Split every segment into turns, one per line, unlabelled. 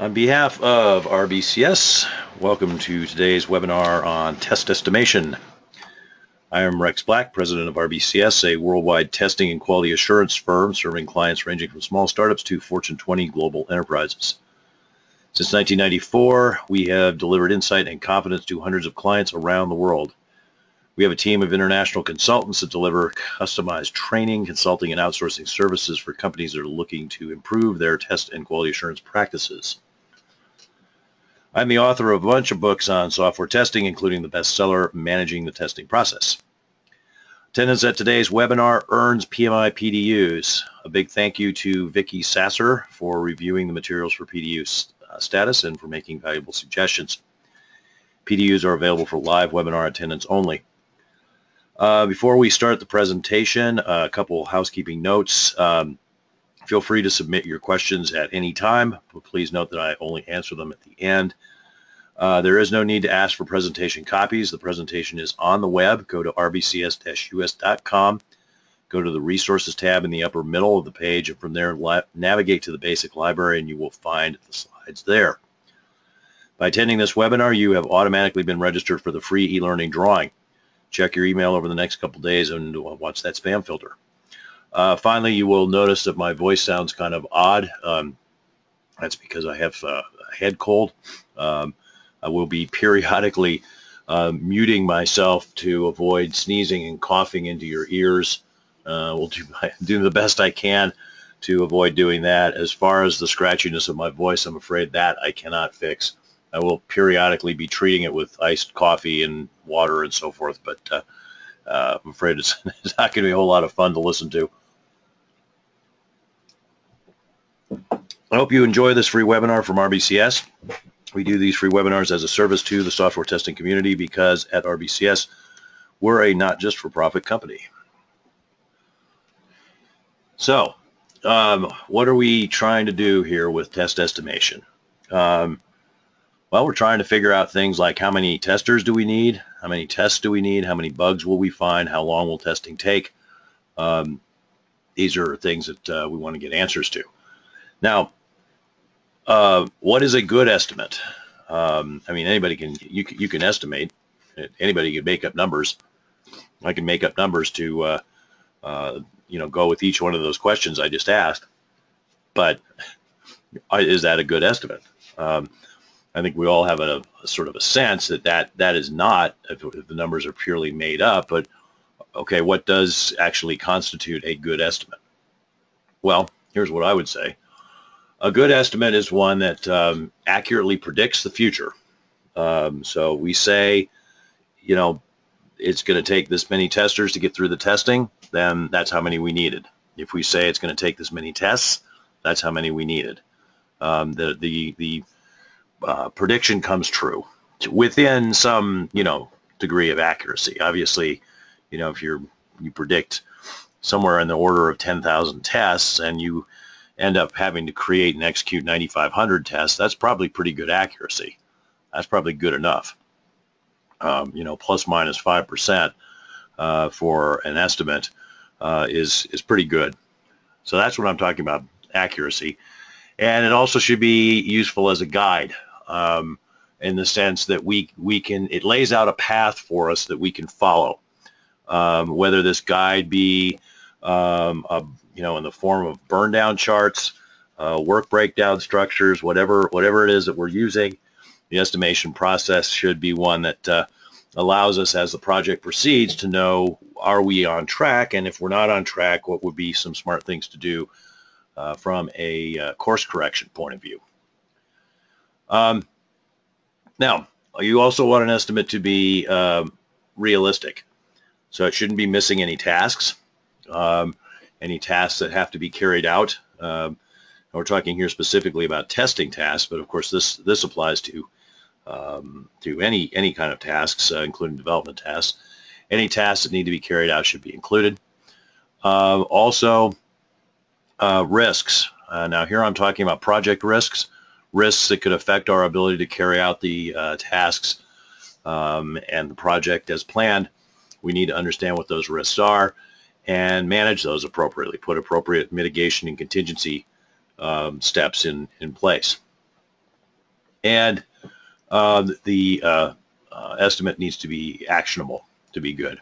On behalf of RBCS, welcome to today's webinar on test estimation. I am Rex Black, president of RBCS, a worldwide testing and quality assurance firm serving clients ranging from small startups to Fortune 20 global enterprises. Since 1994, we have delivered insight and confidence to hundreds of clients around the world. We have a team of international consultants that deliver customized training, consulting, and outsourcing services for companies that are looking to improve their test and quality assurance practices. I'm the author of a bunch of books on software testing, including the bestseller Managing the Testing Process. Attendance at today's webinar earns PMI PDUs. A big thank you to Vicki Sasser for reviewing the materials for PDU uh, status and for making valuable suggestions. PDUs are available for live webinar attendance only. Uh, before we start the presentation, uh, a couple housekeeping notes. Um, Feel free to submit your questions at any time, but please note that I only answer them at the end. Uh, there is no need to ask for presentation copies. The presentation is on the web. Go to rbcs-us.com. Go to the resources tab in the upper middle of the page, and from there navigate to the basic library, and you will find the slides there. By attending this webinar, you have automatically been registered for the free e-learning drawing. Check your email over the next couple days and watch that spam filter. Uh, finally, you will notice that my voice sounds kind of odd. Um, that's because I have uh, a head cold. Um, I will be periodically uh, muting myself to avoid sneezing and coughing into your ears. Uh, we'll do, my, do the best I can to avoid doing that. As far as the scratchiness of my voice, I'm afraid that I cannot fix. I will periodically be treating it with iced coffee and water and so forth, but uh, uh, I'm afraid it's, it's not going to be a whole lot of fun to listen to. I hope you enjoy this free webinar from RBCS. We do these free webinars as a service to the software testing community because at RBCS, we're a not just for profit company. So, um, what are we trying to do here with test estimation? Um, well, we're trying to figure out things like how many testers do we need? How many tests do we need? How many bugs will we find? How long will testing take? Um, these are things that uh, we want to get answers to. Now, uh, what is a good estimate? Um, I mean, anybody can you you can estimate. Anybody can make up numbers. I can make up numbers to uh, uh, you know go with each one of those questions I just asked. But is that a good estimate? Um, I think we all have a, a, sort of a sense that that, that is not if, if the numbers are purely made up. But okay, what does actually constitute a good estimate? Well, here's what I would say. A good estimate is one that um, accurately predicts the future. Um, so we say, you know, it's going to take this many testers to get through the testing, then that's how many we needed. If we say it's going to take this many tests, that's how many we needed. Um, the the the uh, prediction comes true within some you know degree of accuracy. Obviously, you know if you're you predict somewhere in the order of 10,000 tests and you end up having to create and execute 9,500 tests, that's probably pretty good accuracy. That's probably good enough. Um, you know, plus minus 5% uh, for an estimate uh, is, is pretty good. So that's what I'm talking about, accuracy. And it also should be useful as a guide um, in the sense that we, we can, it lays out a path for us that we can follow. Um, whether this guide be um, a, you know, in the form of burn down charts, uh, work breakdown structures, whatever, whatever it is that we're using, the estimation process should be one that uh, allows us as the project proceeds to know are we on track and if we're not on track what would be some smart things to do uh, from a uh, course correction point of view. Um, now you also want an estimate to be um, realistic so it shouldn't be missing any tasks. Um, any tasks that have to be carried out. Um, we're talking here specifically about testing tasks, but of course this this applies to um, to any any kind of tasks, uh, including development tasks. Any tasks that need to be carried out should be included. Uh, also, uh, risks. Uh, now here I'm talking about project risks, risks that could affect our ability to carry out the uh, tasks um, and the project as planned. We need to understand what those risks are and manage those appropriately, put appropriate mitigation and contingency um, steps in, in place. and uh, the uh, uh, estimate needs to be actionable to be good.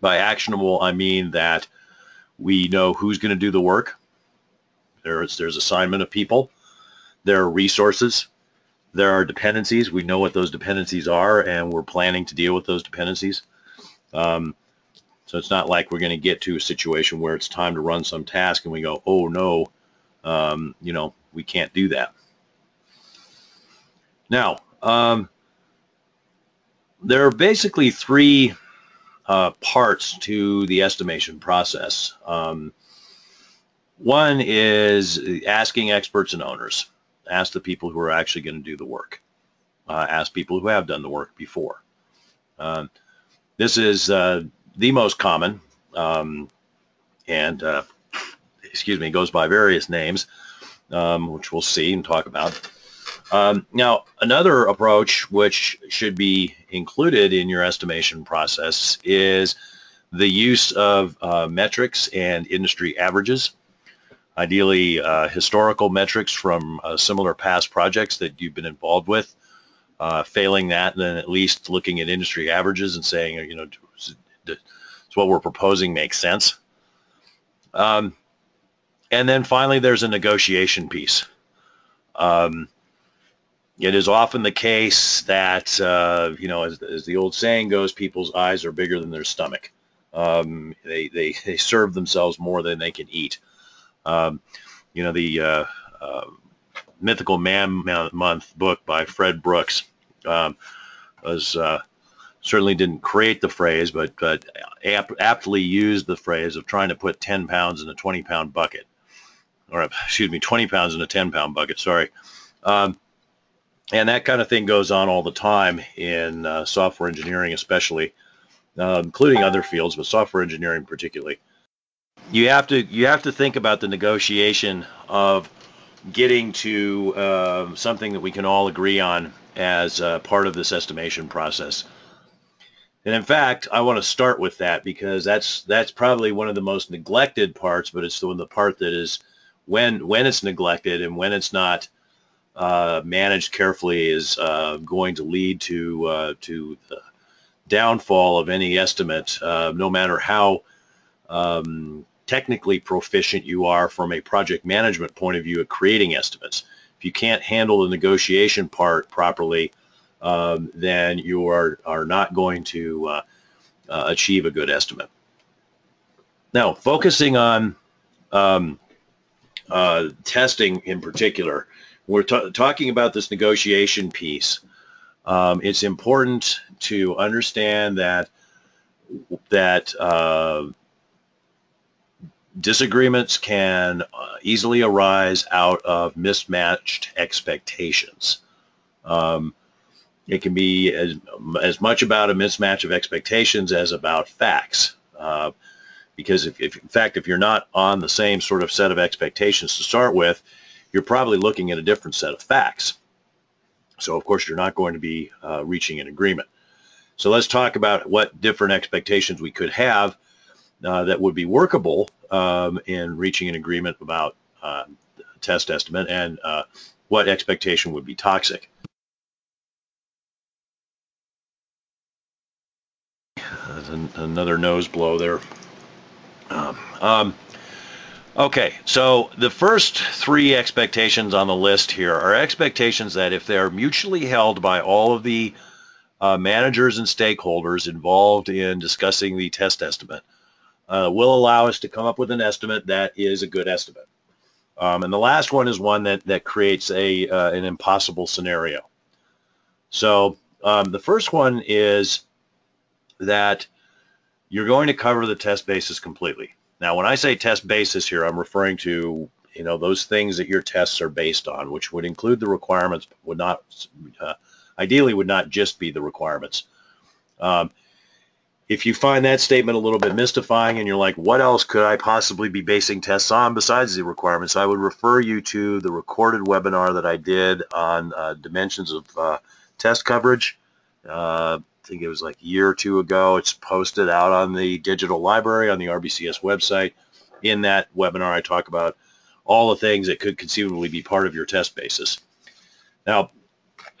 By actionable, I mean that we know who's going to do the work. There's there's assignment of people. There are resources. There are dependencies. We know what those dependencies are, and we're planning to deal with those dependencies. Um, so it's not like we're going to get to a situation where it's time to run some task and we go, oh no, um, you know, we can't do that. Now, um, there are basically three uh, parts to the estimation process. Um, one is asking experts and owners. Ask the people who are actually going to do the work. Uh, ask people who have done the work before. Uh, this is uh, the most common, um, and uh, excuse me, goes by various names, um, which we'll see and talk about. Um, now, another approach which should be included in your estimation process is the use of uh, metrics and industry averages, ideally uh, historical metrics from uh, similar past projects that you've been involved with. Uh, failing that, then at least looking at industry averages and saying, you know, does what we're proposing makes sense. Um, and then finally, there's a negotiation piece. Um, it is often the case that, uh, you know, as, as, the old saying goes, people's eyes are bigger than their stomach. Um, they, they, they serve themselves more than they can eat. Um, you know, the uh, uh, Mythical Man Month book by Fred Brooks um, was uh, certainly didn't create the phrase, but, but apt, aptly used the phrase of trying to put 10 pounds in a 20 pound bucket, or excuse me, 20 pounds in a 10 pound bucket. Sorry. Um, and that kind of thing goes on all the time in uh, software engineering, especially, uh, including other fields, but software engineering particularly. You have to you have to think about the negotiation of getting to uh, something that we can all agree on as part of this estimation process. And in fact, I want to start with that because that's that's probably one of the most neglected parts, but it's the one the part that is when when it's neglected and when it's not uh, managed carefully is uh, going to lead to uh, to the downfall of any estimate, uh, no matter how um, technically proficient you are from a project management point of view at creating estimates. If you can't handle the negotiation part properly, um, then you are, are not going to uh, uh, achieve a good estimate. Now, focusing on um, uh, testing in particular, we're talking about this negotiation piece. Um, it's important to understand that that uh, disagreements can uh, easily arise out of mismatched expectations. Um, it can be as, as much about a mismatch of expectations as about facts. Uh, because if, if, in fact, if you're not on the same sort of set of expectations to start with, you're probably looking at a different set of facts. So of course, you're not going to be uh, reaching an agreement. So let's talk about what different expectations we could have uh, that would be workable um, in reaching an agreement about uh, test estimate and uh, what expectation would be toxic. An, another nose blow there. Um, um, okay, so the first three expectations on the list here are expectations that if they are mutually held by all of the uh, managers and stakeholders involved in discussing the test estimate, uh, will allow us to come up with an estimate that is a good estimate. Um, and the last one is one that, that creates a uh, an impossible scenario. So um, the first one is that you're going to cover the test basis completely. Now, when I say test basis here, I'm referring to you know those things that your tests are based on, which would include the requirements, would not uh, ideally would not just be the requirements. Um, if you find that statement a little bit mystifying and you're like, what else could I possibly be basing tests on besides the requirements, I would refer you to the recorded webinar that I did on uh, dimensions of uh, test coverage. Uh, I think it was like a year or two ago. It's posted out on the digital library on the RBCS website. In that webinar, I talk about all the things that could conceivably be part of your test basis. Now,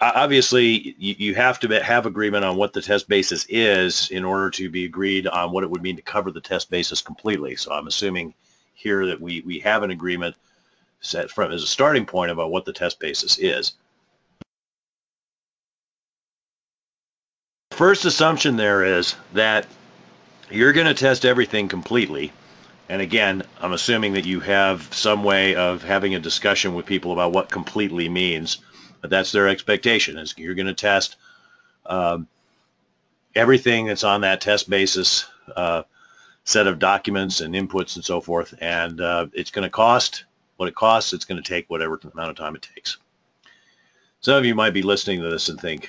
obviously, you, have to have agreement on what the test basis is in order to be agreed on what it would mean to cover the test basis completely. So I'm assuming here that we, we have an agreement set from as a starting point about what the test basis is. First assumption there is that you're going to test everything completely. And again, I'm assuming that you have some way of having a discussion with people about what completely means. But that's their expectation is you're going to test um, everything that's on that test basis uh, set of documents and inputs and so forth. And uh, it's going to cost what it costs. It's going to take whatever amount of time it takes. Some of you might be listening to this and think,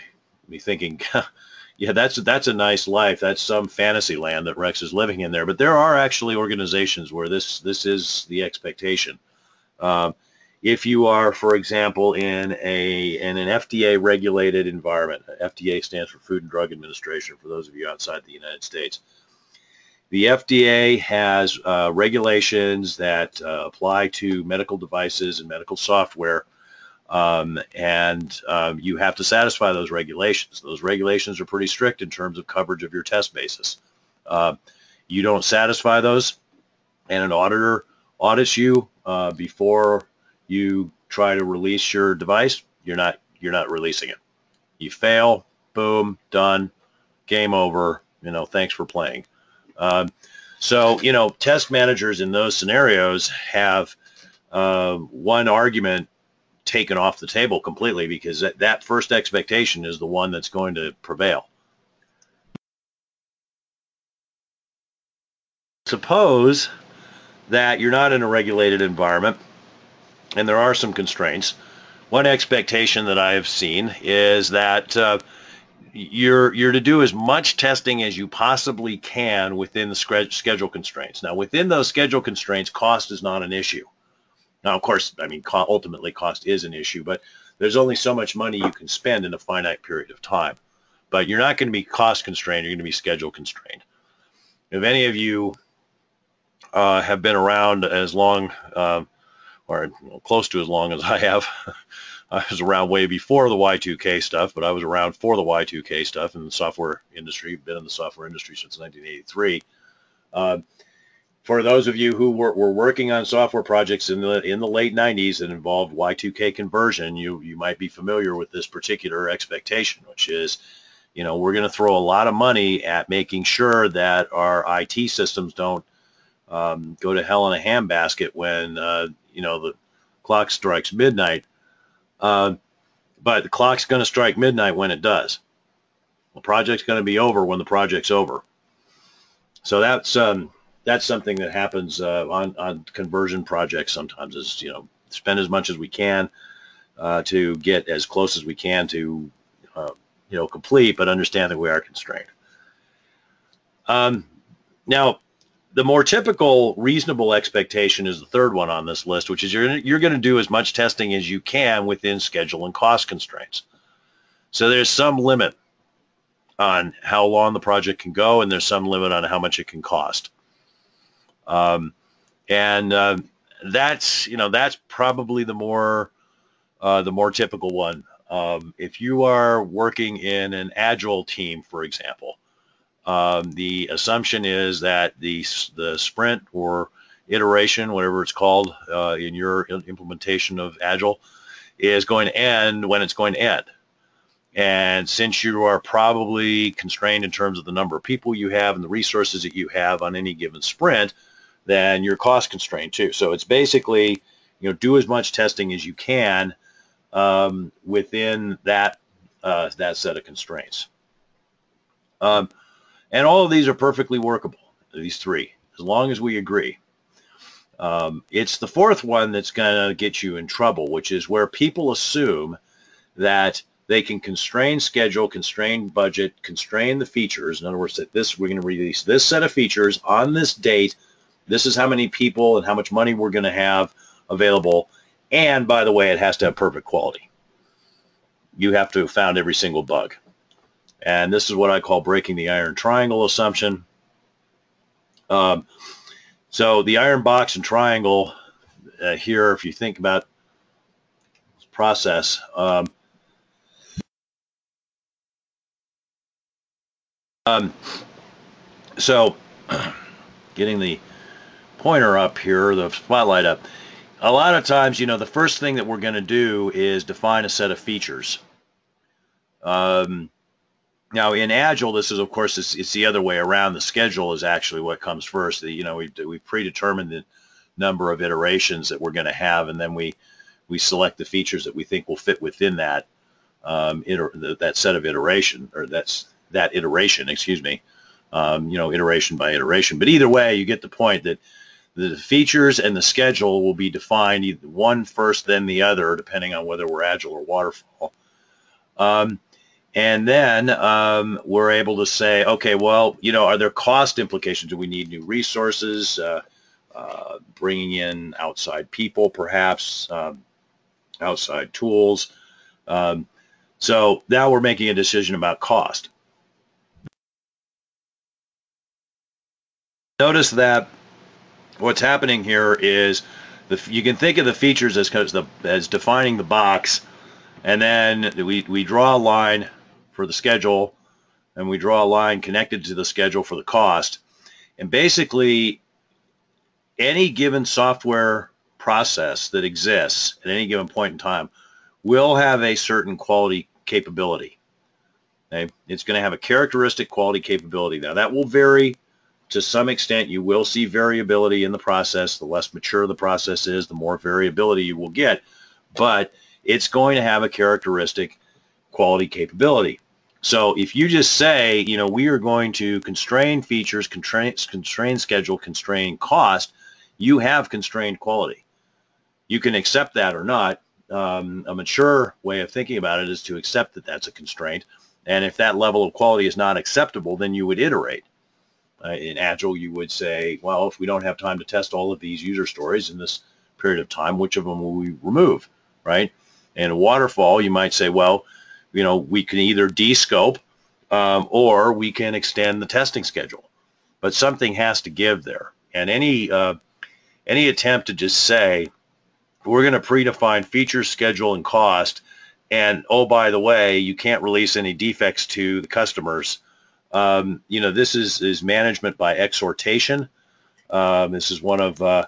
be thinking, yeah, that's that's a nice life. That's some fantasy land that Rex is living in there. But there are actually organizations where this this is the expectation. Um, if you are, for example, in a in an FDA regulated environment, FDA stands for Food and Drug Administration. For those of you outside the United States, the FDA has uh, regulations that uh, apply to medical devices and medical software um, and um, you have to satisfy those regulations. Those regulations are pretty strict in terms of coverage of your test basis. Uh, you don't satisfy those, and an auditor audits you uh, before you try to release your device. You're not you're not releasing it. You fail, boom, done, game over. You know, thanks for playing. Um, so you know, test managers in those scenarios have uh, one argument taken off the table completely because that, that first expectation is the one that's going to prevail. Suppose that you're not in a regulated environment and there are some constraints. One expectation that I have seen is that uh, you're you're to do as much testing as you possibly can within the schedule constraints. Now, within those schedule constraints, cost is not an issue. Now, of course, I mean, ultimately cost is an issue, but there's only so much money you can spend in a finite period of time. But you're not going to be cost constrained. You're going to be schedule constrained. If any of you uh, have been around as long, uh, or close to as long as I have, I was around way before the Y2K stuff, but I was around for the Y2K stuff in the software industry. Been in the software industry since 1983. Uh, for those of you who were, were working on software projects in the in the late 90s that involved Y2K conversion, you you might be familiar with this particular expectation, which is, you know, we're going to throw a lot of money at making sure that our IT systems don't um, go to hell in a handbasket when uh, you know the clock strikes midnight. Uh, but the clock's going to strike midnight when it does. The project's going to be over when the project's over. So that's um, that's something that happens uh, on on conversion projects sometimes is you know spend as much as we can uh, to get as close as we can to uh, you know complete, but understand that we are constrained. Um, now, the more typical reasonable expectation is the third one on this list, which is you're you're going to do as much testing as you can within schedule and cost constraints. So there's some limit on how long the project can go, and there's some limit on how much it can cost. Um, and uh, that's you know that's probably the more uh, the more typical one. Um, if you are working in an agile team, for example, um, the assumption is that the the sprint or iteration, whatever it's called uh, in your implementation of agile, is going to end when it's going to end. And since you are probably constrained in terms of the number of people you have and the resources that you have on any given sprint, then you're cost constrained too. So it's basically, you know, do as much testing as you can um, within that uh, that set of constraints. Um, and all of these are perfectly workable, these three, as long as we agree. Um, it's the fourth one that's going to get you in trouble, which is where people assume that they can constrain schedule, constrain budget, constrain the features. In other words, that this we're going to release this set of features on this date this is how many people and how much money we're going to have available. And by the way, it has to have perfect quality. You have to have found every single bug. And this is what I call breaking the iron triangle assumption. Um, so the iron box and triangle uh, here, if you think about this process, um, um, so getting the pointer up here, the spotlight up. A lot of times, you know, the first thing that we're going to do is define a set of features. Um, now, in Agile, this is, of course, it's, it's, the other way around. The schedule is actually what comes first. The, you know, we we predetermined the number of iterations that we're going to have, and then we we select the features that we think will fit within that um, iter- that set of iteration, or that's that iteration, excuse me, um, you know, iteration by iteration. But either way, you get the point that the features and the schedule will be defined either one first, then the other, depending on whether we're agile or waterfall. Um, and then um, we're able to say, okay, well, you know, are there cost implications? Do we need new resources? Uh, uh, bringing in outside people, perhaps um, outside tools. Um, so now we're making a decision about cost. Notice that what's happening here is the, you can think of the features as, the, as defining the box, and then we, we draw a line for the schedule, and we draw a line connected to the schedule for the cost. And basically, any given software process that exists at any given point in time will have a certain quality capability. Okay? It's going to have a characteristic quality capability. Now that will vary to some extent. You will see variability in the process. The less mature the process is, the more variability you will get. But it's going to have a characteristic quality capability. So if you just say, you know, we are going to constrain features, constrain, constrain schedule, constrain cost, you have constrained quality. You can accept that or not. Um, a mature way of thinking about it is to accept that that's a constraint. And if that level of quality is not acceptable, then you would iterate. Uh, in Agile, you would say, well, if we don't have time to test all of these user stories in this period of time, which of them will we remove, right? In a waterfall, you might say, well, you know, we can either descope um, or we can extend the testing schedule. But something has to give there. And any uh, any attempt to just say, we're going to predefine feature, schedule, and cost, and oh, by the way, you can't release any defects to the customers. Um, you know, this is, is management by exhortation. Um, this is one of uh,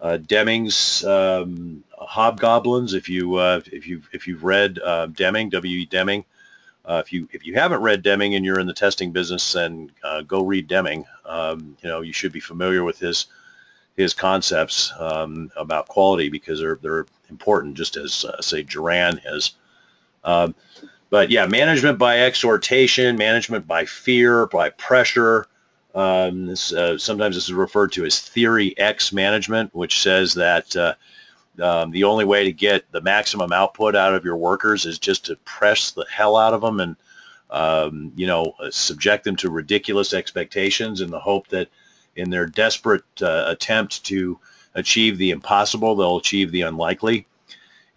uh, Deming's um, hobgoblins. If you uh, if you if you've read uh, Deming, W. E. Deming, uh, if you if you haven't read Deming and you're in the testing business, then uh, go read Deming. Um, you know, you should be familiar with his his concepts um, about quality because they're they're important, just as say Juran is. But yeah, management by exhortation, management by fear, by pressure. Um, this, uh, sometimes this is referred to as theory X management, which says that uh, um, the only way to get the maximum output out of your workers is just to press the hell out of them and um, you know subject them to ridiculous expectations in the hope that in their desperate uh, attempt to achieve the impossible, they'll achieve the unlikely.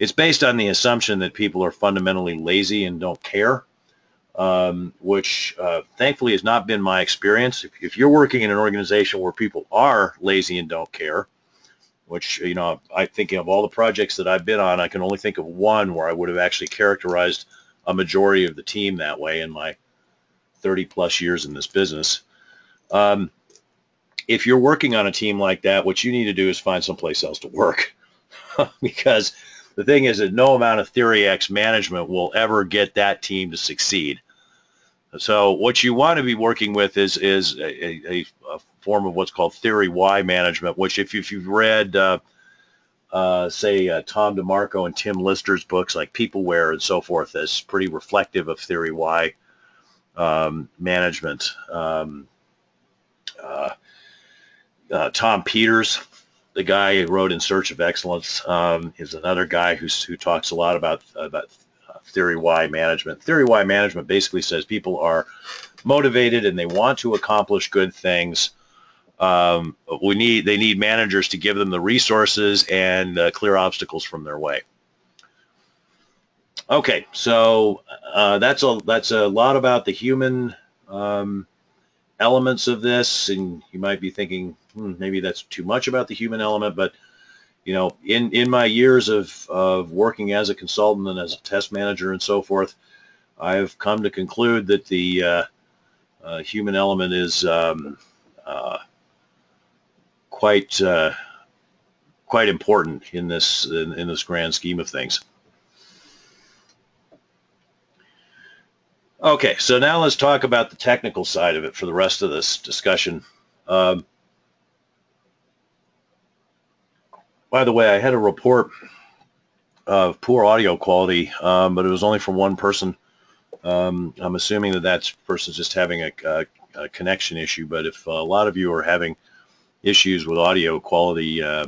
It's based on the assumption that people are fundamentally lazy and don't care, um, which uh, thankfully has not been my experience. If, if, you're working in an organization where people are lazy and don't care, which, you know, I think of all the projects that I've been on, I can only think of one where I would have actually characterized a majority of the team that way in my 30 plus years in this business. Um, if you're working on a team like that, what you need to do is find someplace else to work because the thing is that no amount of Theory X management will ever get that team to succeed. So what you want to be working with is is a, a, a form of what's called Theory Y management, which if, you, if you've read, uh, uh, say, uh, Tom DeMarco and Tim Lister's books like Peopleware and so forth, that's pretty reflective of Theory Y um, management. Um, uh, uh, Tom Peters, the guy who wrote In Search of Excellence, um, is another guy who's, who talks a lot about about uh, Theory Y management. Theory Y management basically says people are motivated and they want to accomplish good things. Um, we need they need managers to give them the resources and uh, clear obstacles from their way. Okay, so uh, that's a that's a lot about the human um, elements of this, and you might be thinking hmm, maybe that's too much about the human element, but you know, in in my years of of working as a consultant and as a test manager and so forth, I've come to conclude that the uh, uh, human element is um, uh, quite uh, quite important in this in, in, this grand scheme of things. Okay, so now let's talk about the technical side of it for the rest of this discussion. Um, by the way, I had a report of poor audio quality, um, but it was only from one person. Um, I'm assuming that that person's just having a, a, a, connection issue, but if a lot of you are having issues with audio quality, uh,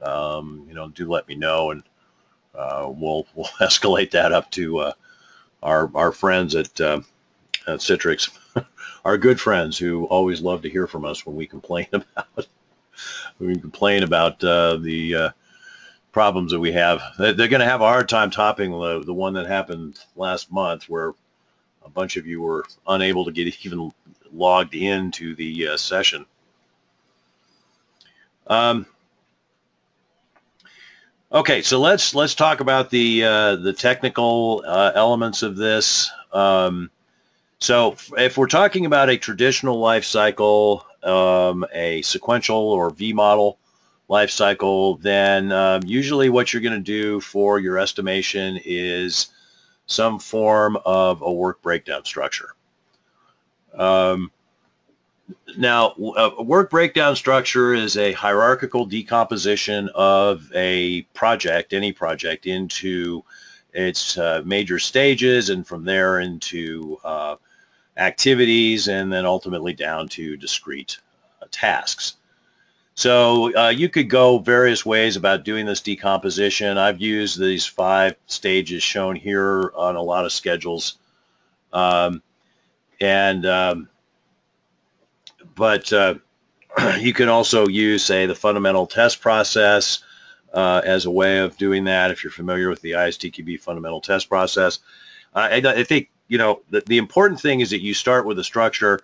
um, you know, do let me know, and uh, we'll we'll escalate that up to uh, our our friends at, uh, at Citrix, our good friends who always love to hear from us when we complain about we complain about uh, the uh, problems that we have. They're going to have a hard time topping the, the one that happened last month where a bunch of you were unable to get even logged into the uh, session. Um, okay, so let's let's talk about the uh, the technical uh, elements of this. Um, so if we're talking about a traditional life cycle, um, a sequential or V model life cycle, then um, usually what you're going to do for your estimation is some form of a work breakdown structure. Um, now, a work breakdown structure is a hierarchical decomposition of a project, any project, into its uh, major stages and from there into uh, activities and then ultimately down to discrete uh, tasks. So uh, you could go various ways about doing this decomposition. I've used these five stages shown here on a lot of schedules. Um, and um, but uh, you can also use, say, the fundamental test process uh, as a way of doing that. If you're familiar with the ISTQB fundamental test process, I, I think you know, the, the important thing is that you start with a structure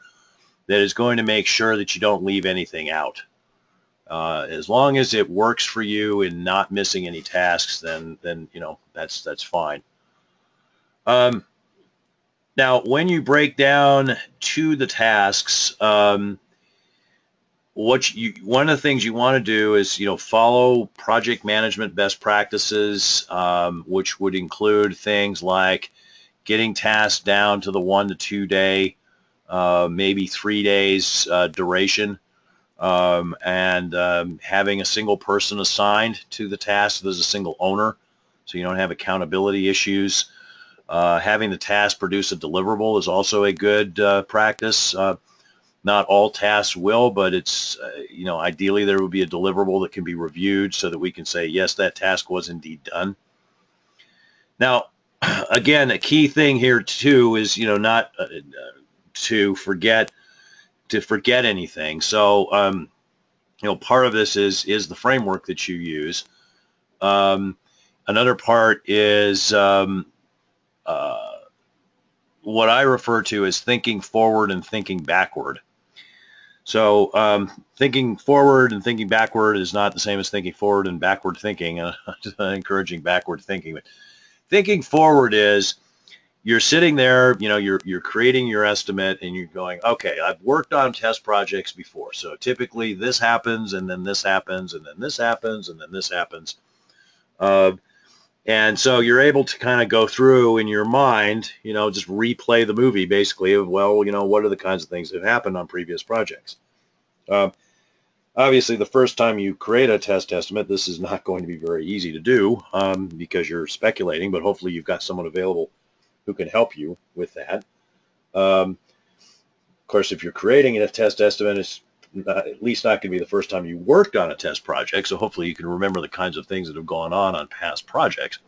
that is going to make sure that you don't leave anything out. Uh, as long as it works for you and not missing any tasks, then then you know that's that's fine. Um, now, when you break down to the tasks, um, what you one of the things you want to do is you know follow project management best practices, um, which would include things like getting tasks down to the one to two day, uh, maybe three days uh, duration, um, and um, having a single person assigned to the task. There's a single owner, so you don't have accountability issues. Uh, having the task produce a deliverable is also a good uh, practice. Uh, not all tasks will, but it's, uh, you know, ideally there would be a deliverable that can be reviewed so that we can say, yes, that task was indeed done. Now, again, a key thing here too is you know not uh, to forget to forget anything. So um, you know part of this is is the framework that you use. Um, another part is um, uh, what I refer to as thinking forward and thinking backward. So um, thinking forward and thinking backward is not the same as thinking forward and backward thinking. Uh, encouraging backward thinking, but thinking forward is you're sitting there, you know, you're you're creating your estimate and you're going, okay, I've worked on test projects before. So typically this happens and then this happens and then this happens and then this happens. Uh, and so you're able to kind of go through in your mind, you know, just replay the movie basically of, well, you know, what are the kinds of things that have happened on previous projects. Uh, Obviously, the first time you create a test estimate, this is not going to be very easy to do um, because you're speculating, but hopefully you've got someone available who can help you with that. Um, of course, if you're creating a test estimate, it's not, at least not going to be the first time you worked on a test project, so hopefully you can remember the kinds of things that have gone on on past projects.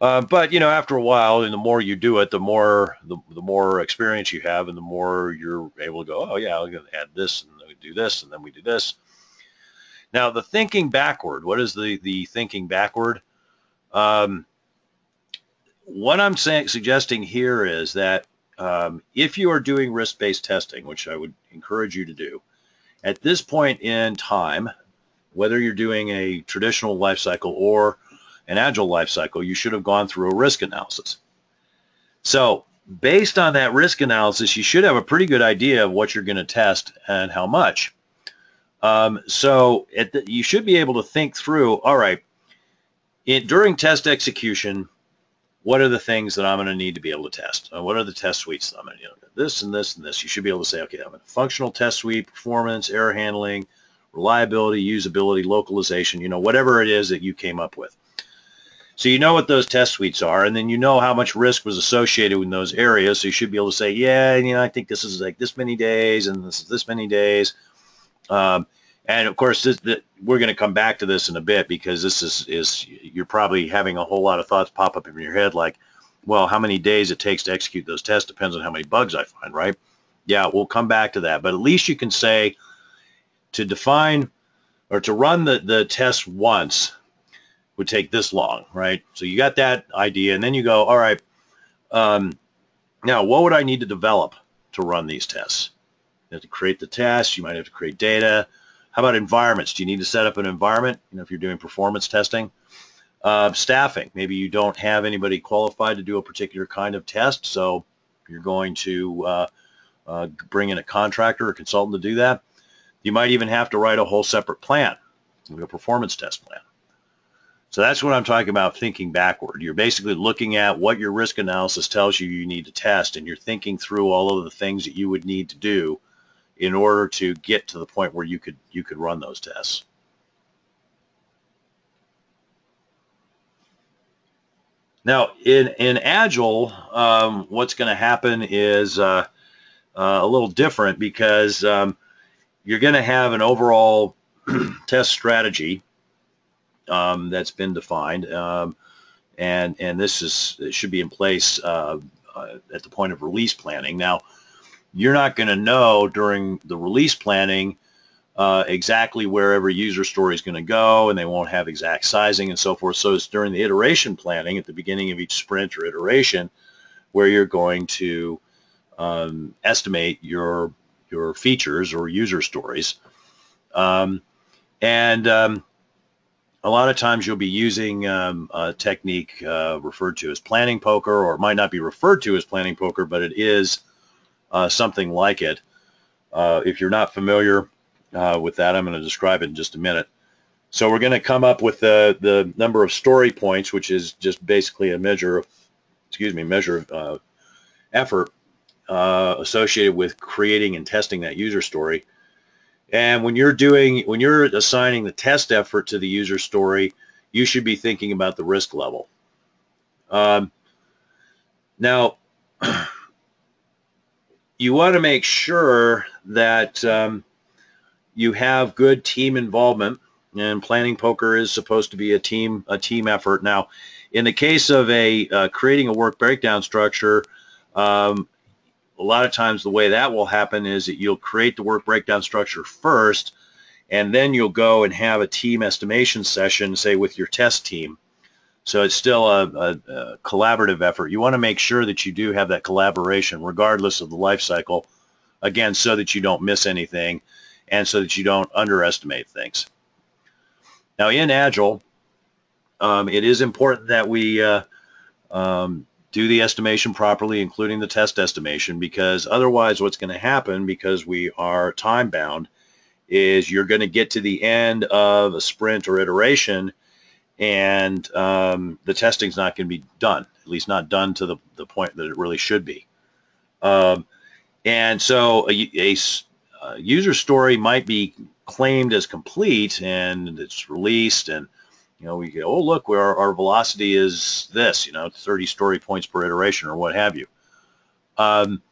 Uh, but you know, after a while, and the more you do it, the more the, the more experience you have, and the more you're able to go, oh yeah, I'm going to add this and we do this, and then we do this. Now, the thinking backward, what is the, the thinking backward? Um, what I'm saying, suggesting here is that um, if you are doing risk-based testing, which I would encourage you to do, at this point in time, whether you're doing a traditional life cycle or an agile life cycle, you should have gone through a risk analysis. So based on that risk analysis, you should have a pretty good idea of what you're going to test and how much. Um, so the, you should be able to think through, all right, it, during test execution, what are the things that I'm going to need to be able to test? Uh, what are the test suites that I'm going to, know, this and this and this. You should be able to say, okay, I'm a functional test suite, performance, error handling, reliability, usability, localization, you know, whatever it is that you came up with. So you know what those test suites are, and then you know how much risk was associated with those areas. So you should be able to say, yeah, you know, I think this is like this many days, and this is this many days. Um, and of course, this, the, we're going to come back to this in a bit because this is is you're probably having a whole lot of thoughts pop up in your head, like, well, how many days it takes to execute those tests depends on how many bugs I find, right? Yeah, we'll come back to that, but at least you can say to define or to run the the test once would take this long, right? So you got that idea, and then you go, all right, um, now what would I need to develop to run these tests? You have to create the test. You might have to create data. How about environments? Do you need to set up an environment? You know, if you're doing performance testing, uh, staffing. Maybe you don't have anybody qualified to do a particular kind of test, so you're going to uh, uh, bring in a contractor or consultant to do that. You might even have to write a whole separate plan, a performance test plan. So that's what I'm talking about thinking backward. You're basically looking at what your risk analysis tells you you need to test, and you're thinking through all of the things that you would need to do in order to get to the point where you could you could run those tests. Now, in in Agile, um, what's going to happen is uh, uh, a little different because um, you're going to have an overall test strategy um, that's been defined, um, and and this is should be in place uh, uh, at the point of release planning. Now, you're not going to know during the release planning uh, exactly where every user story is going to go, and they won't have exact sizing and so forth. So it's during the iteration planning at the beginning of each sprint or iteration where you're going to um, estimate your your features or user stories. Um, and um, a lot of times you'll be using um, a technique uh, referred to as planning poker, or it might not be referred to as planning poker, but it is uh, something like it. Uh, if you're not familiar uh, with that, I'm going to describe it in just a minute. So we're going to come up with the, the number of story points, which is just basically a measure of, excuse me, measure of uh, effort uh, associated with creating and testing that user story. And when you're doing, when you're assigning the test effort to the user story, you should be thinking about the risk level. Um, now, you want to make sure that um, you have good team involvement, and planning poker is supposed to be a team a team effort. Now, in the case of a uh, creating a work breakdown structure, um, a lot of times the way that will happen is that you'll create the work breakdown structure first, and then you'll go and have a team estimation session, say with your test team. So it's still a, a, a collaborative effort. You want to make sure that you do have that collaboration regardless of the life cycle, again, so that you don't miss anything and so that you don't underestimate things. Now in Agile, um, it is important that we uh, um, do the estimation properly, including the test estimation, because otherwise what's going to happen, because we are time bound, is you're going to get to the end of a sprint or iteration and um, the testing's not going to be done, at least not done to the, the point that it really should be. Um, and so a, a, a, user story might be claimed as complete and it's released and you know, we go, oh, look, our, our velocity is this, you know, 30 story points per iteration or what have you. Um,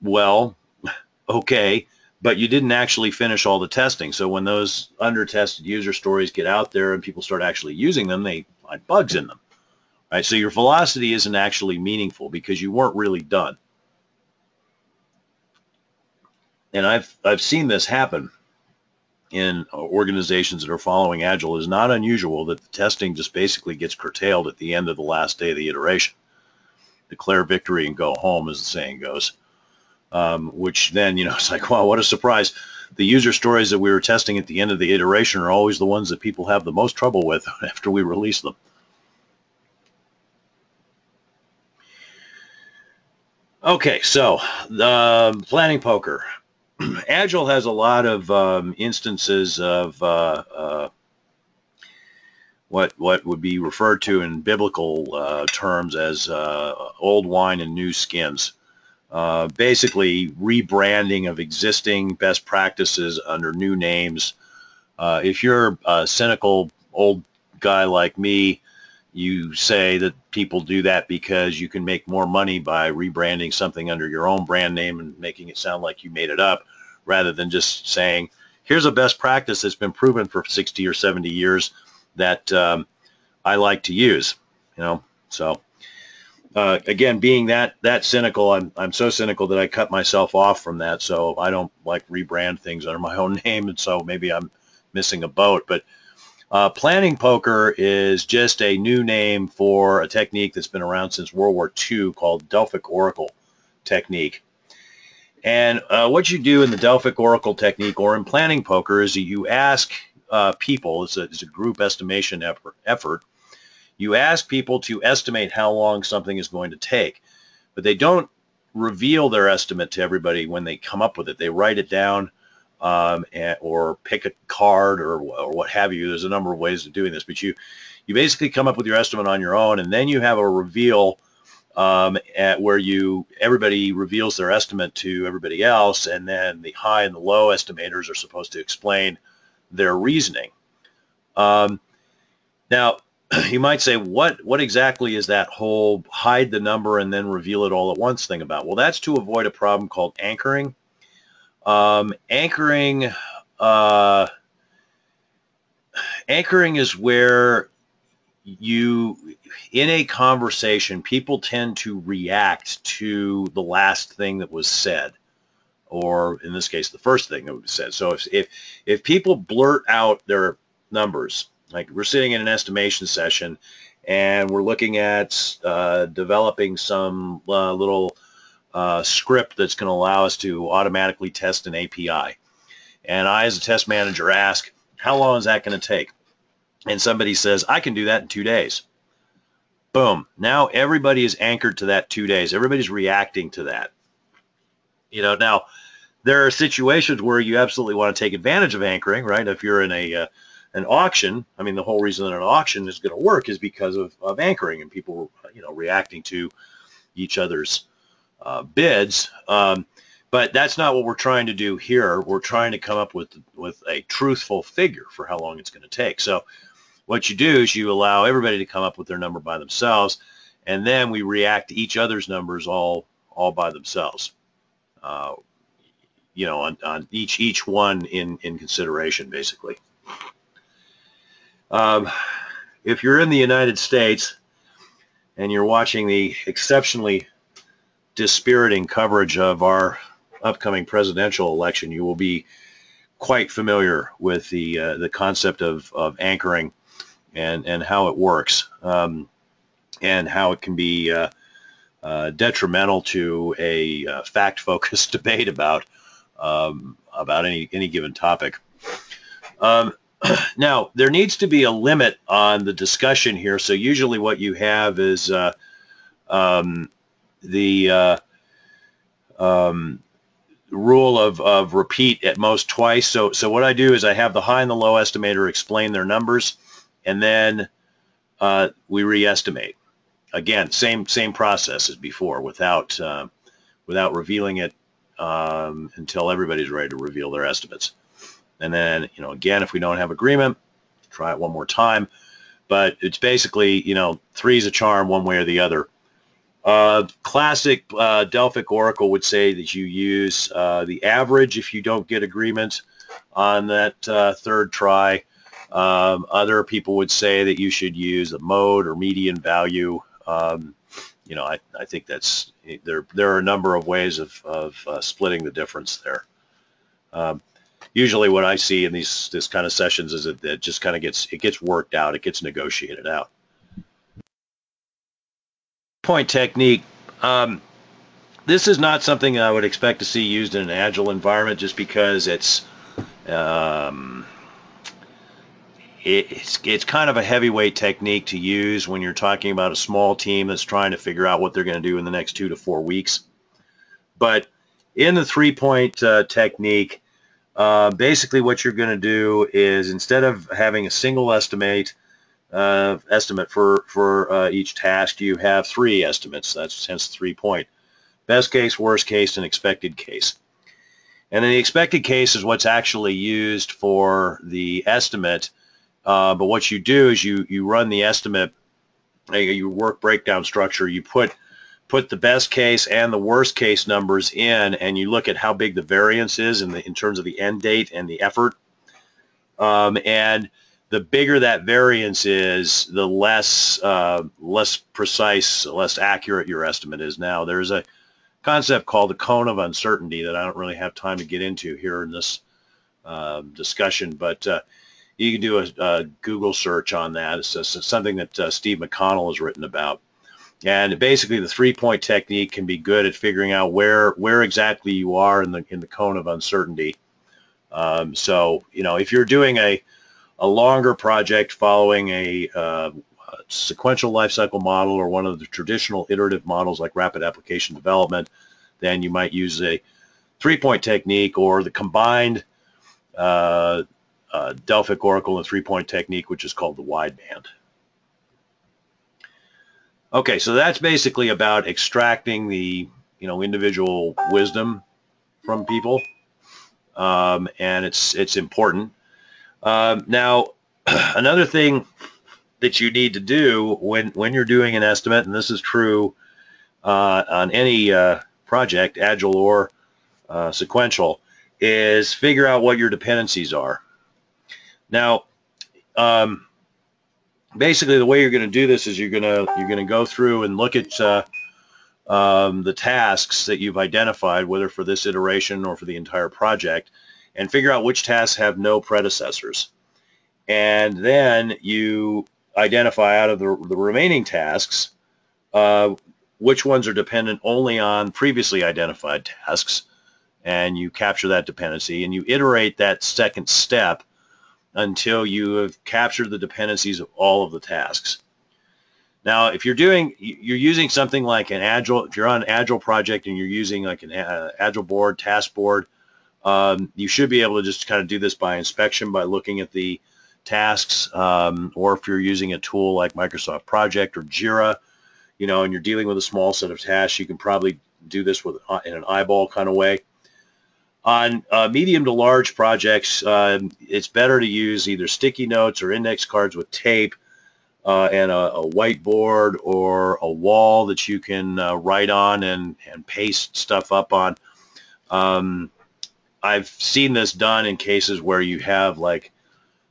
well, okay, but you didn't actually finish all the testing. So when those under-tested user stories get out there and people start actually using them, they find bugs in them. Right? So your velocity isn't actually meaningful because you weren't really done. And I've I've seen this happen in organizations that are following Agile is not unusual that the testing just basically gets curtailed at the end of the last day of the iteration. Declare victory and go home, as the saying goes. Um, which then, you know, it's like, wow, what a surprise. The user stories that we were testing at the end of the iteration are always the ones that people have the most trouble with after we release them. Okay, so the um, planning poker. Agile has a lot of um, instances of uh, uh, what what would be referred to in biblical uh, terms as uh, old wine and new skins. Uh, basically, rebranding of existing best practices under new names. Uh, if you're a cynical old guy like me, you say that people do that because you can make more money by rebranding something under your own brand name and making it sound like you made it up rather than just saying, here's a best practice that's been proven for 60 or 70 years that um, I like to use, you know, so uh, again, being that that cynical, I'm I'm so cynical that I cut myself off from that. So I don't like rebrand things under my own name, and so maybe I'm missing a boat. But uh, planning poker is just a new name for a technique that's been around since World War II called Delphic Oracle technique. And uh, what you do in the Delphic Oracle technique or in planning poker is you ask uh, people, it's a, it's a, group estimation effort, effort, you ask people to estimate how long something is going to take, but they don't reveal their estimate to everybody when they come up with it. They write it down um, and, or pick a card or, or what have you. There's a number of ways of doing this, but you you basically come up with your estimate on your own, and then you have a reveal um, at where you everybody reveals their estimate to everybody else, and then the high and the low estimators are supposed to explain their reasoning. Um, now, you might say, what what exactly is that whole hide the number and then reveal it all at once thing about? Well, that's to avoid a problem called anchoring. Um, anchoring, uh, anchoring is where you, in a conversation, people tend to react to the last thing that was said, or in this case, the first thing that was said. So if if, if people blurt out their numbers, like we're sitting in an estimation session, and we're looking at uh, developing some uh, little uh, script that's going to allow us to automatically test an API. And I, as a test manager, ask, how long is that going to take? And somebody says, I can do that in two days. Boom. Now everybody is anchored to that two days. Everybody's reacting to that. You know, now there are situations where you absolutely want to take advantage of anchoring, right? If you're in a uh, an auction, I mean, the whole reason that an auction is going to work is because of, of anchoring and people, you know, reacting to each other's uh, bids. Um, but that's not what we're trying to do here. We're trying to come up with with a truthful figure for how long it's going to take. So what you do is you allow everybody to come up with their number by themselves, and then we react to each other's numbers all all by themselves. Uh, you know, on, on each each one in in consideration, basically. Um, if you're in the United States and you're watching the exceptionally dispiriting coverage of our upcoming presidential election, you will be quite familiar with the uh, the concept of, of anchoring and and how it works um, and how it can be uh, uh, detrimental to a uh, fact-focused debate about um, about any any given topic. Um, now there needs to be a limit on the discussion here. So usually what you have is uh, um, the uh, um, rule of, of repeat at most twice. So, so what I do is I have the high and the low estimator explain their numbers, and then uh, we re-estimate. Again, same same process as before, without uh, without revealing it um, until everybody's ready to reveal their estimates. And then, you know, again, if we don't have agreement, try it one more time. But it's basically, you know, three is a charm one way or the other. Uh, classic uh, Delphic Oracle would say that you use uh, the average if you don't get agreement on that uh, third try. Um, other people would say that you should use a mode or median value. Um, you know, I, I think that's there. There are a number of ways of, of uh, splitting the difference there. Um, usually, what I see in these this kind of sessions is that it just kind of gets it gets worked out. It gets negotiated out point technique. Um, this is not something I would expect to see used in an agile environment just because it's um, it's it's kind of a heavyweight technique to use when you're talking about a small team that's trying to figure out what they're going to do in the next two to four weeks. But in the three-point uh, technique, uh, basically what you're going to do is instead of having a single estimate uh, estimate for for uh, each task, you have three estimates. That's hence three-point: best case, worst case, and expected case. And then the expected case is what's actually used for the estimate. Uh, but what you do is you you run the estimate, you work breakdown structure. You put put the best case and the worst case numbers in, and you look at how big the variance is in, the, in terms of the end date and the effort. Um, and the bigger that variance is, the less uh, less precise, less accurate your estimate is. Now, there's a concept called the cone of uncertainty that I don't really have time to get into here in this uh, discussion, but uh, you can do a, a, Google search on that. It's, it's something that uh, Steve McConnell has written about. And basically, the three-point technique can be good at figuring out where where exactly you are in the in the cone of uncertainty. Um, so, you know, if you're doing a a longer project following a, uh, a sequential lifecycle model or one of the traditional iterative models like rapid application development, then you might use a three-point technique or the combined uh, uh, Delphic Oracle and three-point technique, which is called the wideband. Okay, so that's basically about extracting the you know individual wisdom from people, um, and it's it's important. Um, now, another thing that you need to do when when you're doing an estimate, and this is true uh, on any uh, project, agile or uh, sequential, is figure out what your dependencies are. Now, um, basically the way you're going to do this is you're going to you're going to go through and look at uh, um, the tasks that you've identified, whether for this iteration or for the entire project, and figure out which tasks have no predecessors. And then you identify out of the, the remaining tasks uh, which ones are dependent only on previously identified tasks, and you capture that dependency, and you iterate that second step until you have captured the dependencies of all of the tasks. Now, if you're doing, you're using something like an Agile, if you're on an Agile project and you're using like an uh, Agile board, task board, um, you should be able to just kind of do this by inspection by looking at the tasks, um, or if you're using a tool like Microsoft Project or Jira, you know, and you're dealing with a small set of tasks, you can probably do this with uh, in an eyeball kind of way. On uh, medium to large projects, uh, it's better to use either sticky notes or index cards with tape uh, and a, a, whiteboard or a wall that you can uh, write on and, and paste stuff up on. Um, I've seen this done in cases where you have like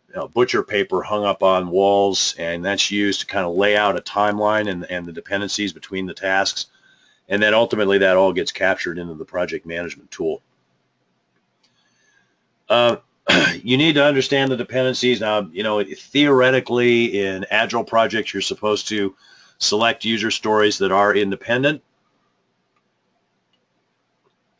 you know, butcher paper hung up on walls and that's used to kind of lay out a timeline and, and the dependencies between the tasks. And then ultimately that all gets captured into the project management tool. Uh, you need to understand the dependencies. Now, you know, theoretically in Agile projects, you're supposed to select user stories that are independent.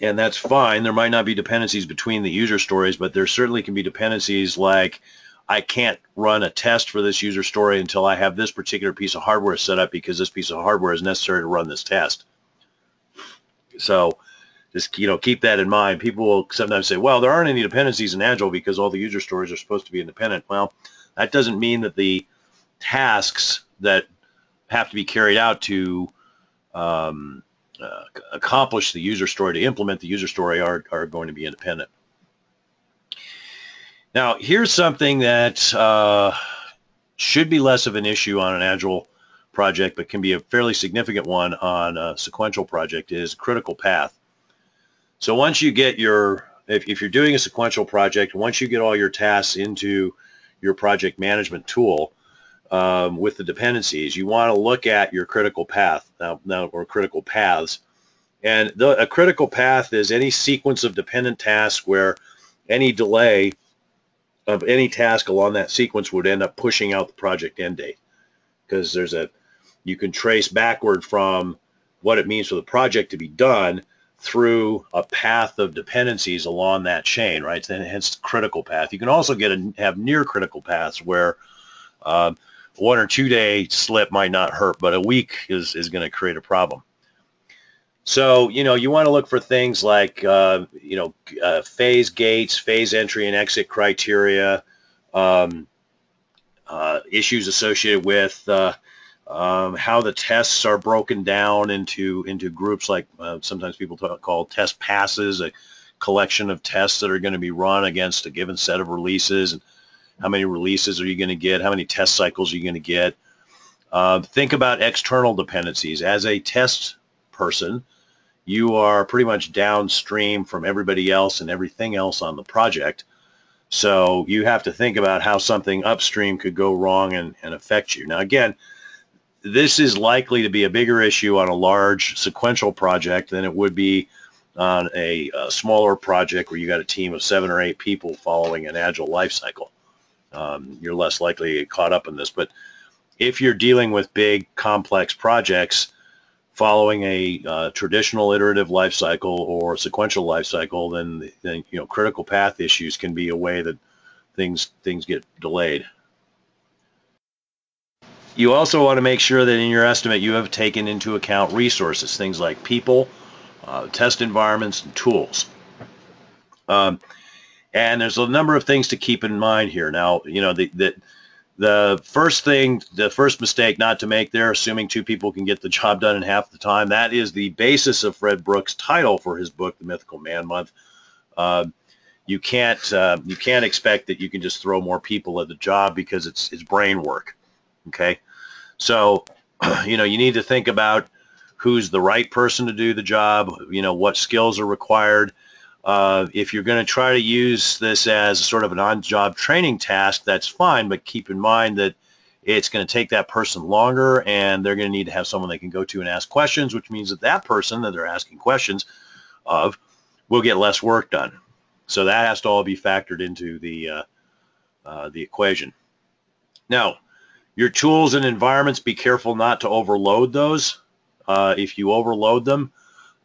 And that's fine. There might not be dependencies between the user stories, but there certainly can be dependencies like I can't run a test for this user story until I have this particular piece of hardware set up because this piece of hardware is necessary to run this test. So just you know keep that in mind. People will sometimes say, well, there aren't any dependencies in Agile because all the user stories are supposed to be independent. Well, that doesn't mean that the tasks that have to be carried out to um, uh, accomplish the user story, to implement the user story, are, are going to be independent. Now, here's something that uh, should be less of an issue on an Agile project, but can be a fairly significant one on a sequential project is critical path. So once you get your, if, if you're doing a sequential project, once you get all your tasks into your project management tool um, with the dependencies, you want to look at your critical path now, now or critical paths. And the, a critical path is any sequence of dependent tasks where any delay of any task along that sequence would end up pushing out the project end date because there's a you can trace backward from what it means for the project to be done through a path of dependencies along that chain, right? And hence critical path. You can also get a, have near critical paths where uh, one or two day slip might not hurt, but a week is, is going to create a problem. So, you know, you want to look for things like, uh, you know, uh, phase gates, phase entry and exit criteria, um, uh, issues associated with uh, um, how the tests are broken down into into groups like uh, sometimes people talk, call test passes, a collection of tests that are going to be run against a given set of releases, and how many releases are you going to get, how many test cycles are you going to get. Uh, think about external dependencies. As a test person, you are pretty much downstream from everybody else and everything else on the project. So you have to think about how something upstream could go wrong and, and affect you. Now, again, this is likely to be a bigger issue on a large sequential project than it would be on a, a smaller project where you got a team of seven or eight people following an agile life cycle. Um, you're less likely to get caught up in this. But if you're dealing with big, complex projects, following a uh, traditional iterative life cycle or sequential life cycle, then, then you know critical path issues can be a way that things things get delayed. You also want to make sure that in your estimate you have taken into account resources, things like people, uh, test environments, and tools. Um, and there's a number of things to keep in mind here. Now, you know, the, the the first thing, the first mistake not to make there, assuming two people can get the job done in half the time, that is the basis of Fred Brooks' title for his book, The Mythical Man Month. Uh, you can't uh, you can't expect that you can just throw more people at the job because it's it's brain work. Okay, so you know you need to think about who's the right person to do the job. You know what skills are required. Uh, if you're going to try to use this as sort of an on-job training task, that's fine, but keep in mind that it's going to take that person longer and they're going to need to have someone they can go to and ask questions, which means that that person that they're asking questions of will get less work done. So that has to all be factored into the, uh, uh, the equation. Now, your tools and environments, be careful not to overload those. Uh, if you overload them,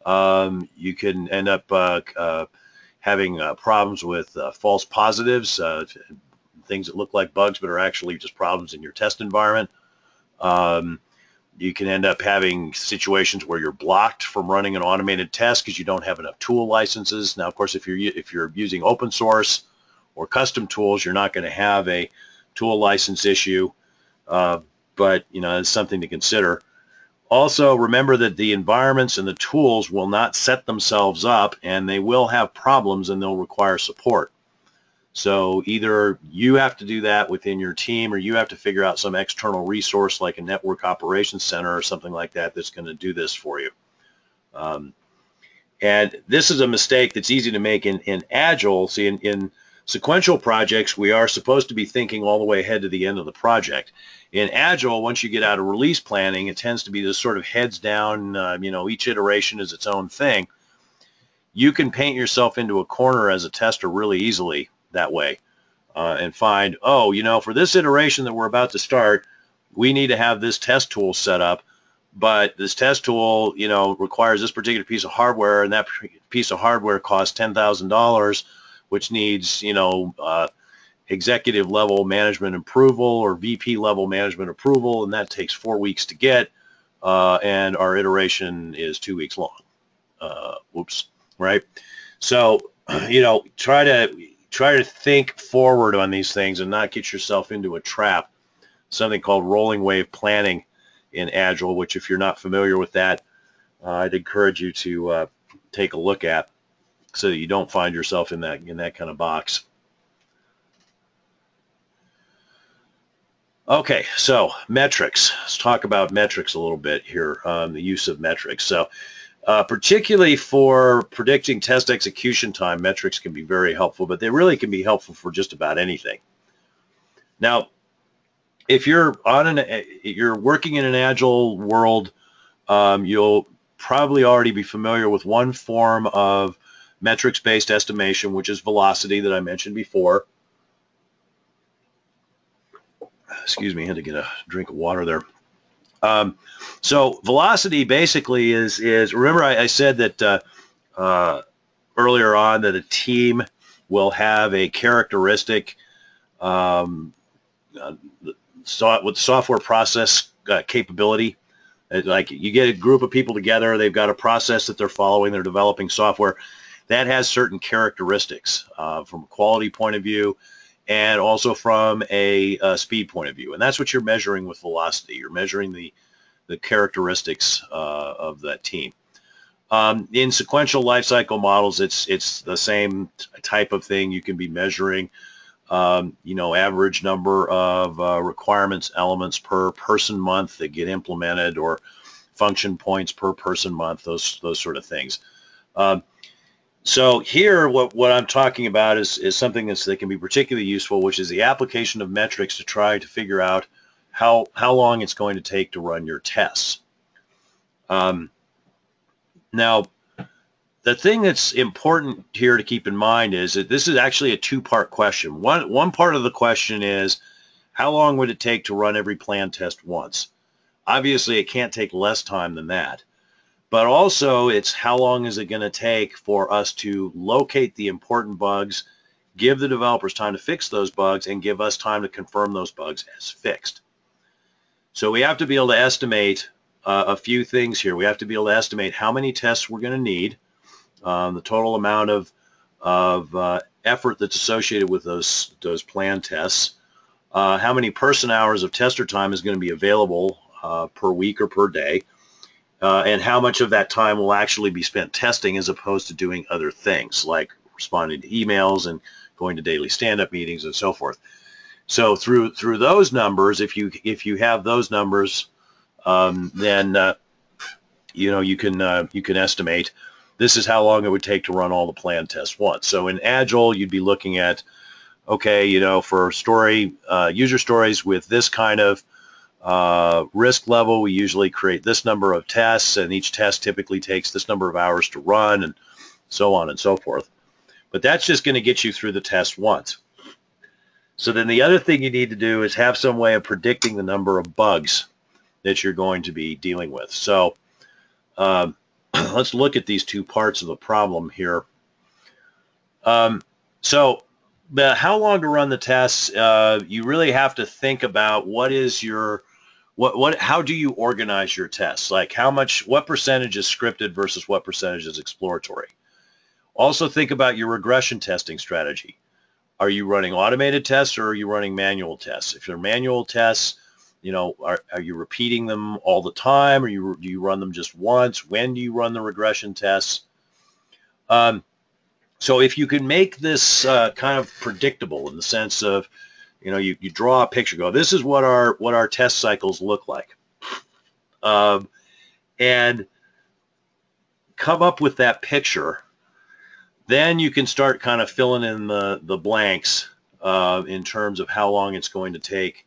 um, you can end up uh, uh, having uh, problems with uh, false positives, uh, things that look like bugs but are actually just problems in your test environment. Um, you can end up having situations where you're blocked from running an automated test because you don't have enough tool licenses. Now, of course, if you're if you're using open source or custom tools, you're not going to have a tool license issue. Uh, but you know, it's something to consider. Also, remember that the environments and the tools will not set themselves up and they will have problems and they'll require support. So either you have to do that within your team or you have to figure out some external resource like a network operations center or something like that that's going to do this for you. Um, and this is a mistake that's easy to make in, in Agile. See, in, in sequential projects, we are supposed to be thinking all the way ahead to the end of the project. In Agile, once you get out of release planning, it tends to be this sort of heads down, uh, you know, each iteration is its own thing. You can paint yourself into a corner as a tester really easily that way uh, and find, oh, you know, for this iteration that we're about to start, we need to have this test tool set up, but this test tool, you know, requires this particular piece of hardware, and that piece of hardware costs $10,000, which needs, you know, uh, executive level management approval or VP level management approval, and that takes four weeks to get, uh, and our iteration is two weeks long. Uh, whoops, right? So, you know, try to try to think forward on these things and not get yourself into a trap. Something called rolling wave planning in Agile, which if you're not familiar with that, uh, I'd encourage you to uh, take a look at so that you don't find yourself in that in that kind of box. Okay, so metrics. Let's talk about metrics a little bit here, um, the use of metrics. So uh, particularly for predicting test execution time, metrics can be very helpful, but they really can be helpful for just about anything. Now, if you're on an, you're working in an agile world, um, you'll probably already be familiar with one form of metrics-based estimation, which is velocity that I mentioned before. excuse me, I had to get a drink of water there. Um, so velocity basically is is remember I, I said that uh, uh, earlier on that a team will have a characteristic um, uh, so, with software process uh, capability. like you get a group of people together, they've got a process that they're following, they're developing software that has certain characteristics uh, from a quality point of view and also from a, a, speed point of view. And that's what you're measuring with velocity. You're measuring the, the characteristics uh, of that team. Um, in sequential life cycle models, it's it's the same type of thing. You can be measuring, um, you know, average number of uh, requirements elements per person month that get implemented, or function points per person month. Those those sort of things. Um, so here, what, what I'm talking about is, is something that's, that can be particularly useful, which is the application of metrics to try to figure out how, how long it's going to take to run your tests. Um, now, the thing that's important here to keep in mind is that this is actually a two-part question. One, one part of the question is, how long would it take to run every plan test once? Obviously, it can't take less time than that but also it's how long is it going to take for us to locate the important bugs, give the developers time to fix those bugs, and give us time to confirm those bugs as fixed. So we have to be able to estimate uh, a few things here. We have to be able to estimate how many tests we're going to need, um, the total amount of, of uh, effort that's associated with those, those planned tests, uh, how many person hours of tester time is going to be available uh, per week or per day, uh, and how much of that time will actually be spent testing as opposed to doing other things like responding to emails and going to daily stand-up meetings and so forth. So through through those numbers, if you if you have those numbers, um, then uh, you know you can uh, you can estimate this is how long it would take to run all the plan tests once. So in Agile, you'd be looking at okay, you know, for story uh, user stories with this kind of uh, risk level, we usually create this number of tests, and each test typically takes this number of hours to run, and so on and so forth. But that's just going to get you through the test once. So then the other thing you need to do is have some way of predicting the number of bugs that you're going to be dealing with. So um, let's look at these two parts of the problem here. Um, so the, how long to run the tests, uh, you really have to think about what is your what what how do you organize your tests? Like how much what percentage is scripted versus what percentage is exploratory? Also think about your regression testing strategy. Are you running automated tests or are you running manual tests? If they're manual tests, you know, are, are you repeating them all the time? Or you, do you run them just once? When do you run the regression tests? Um, so if you can make this uh, kind of predictable in the sense of, you know, you, you draw a picture, go, this is what our what our test cycles look like, um, and come up with that picture. Then you can start kind of filling in the the blanks uh, in terms of how long it's going to take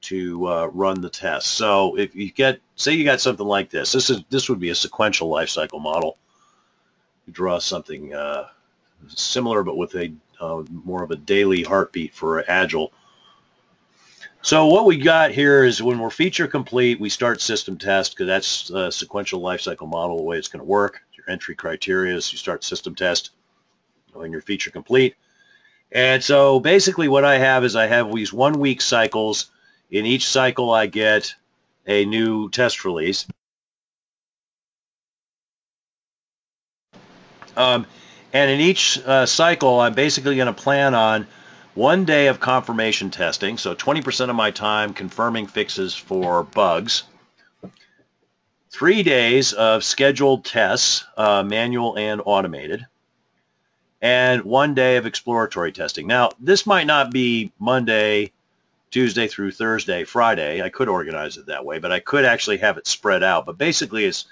to uh, run the test. So if you get, say you got something like this, this is this would be a sequential life cycle model. You draw something uh, similar, but with a uh, more of a daily heartbeat for Agile. So what we got here is when we're feature complete, we start system test because that's a sequential lifecycle model, the way it's going to work. Your entry criteria is you start system test when you're feature complete. And so basically what I have is I have these one week cycles. In each cycle I get a new test release. Um, and in each uh, cycle I'm basically going to plan on one day of confirmation testing, so 20% of my time confirming fixes for bugs. Three days of scheduled tests, uh, manual and automated. And one day of exploratory testing. Now, this might not be Monday, Tuesday through Thursday, Friday. I could organize it that way, but I could actually have it spread out. But basically, it's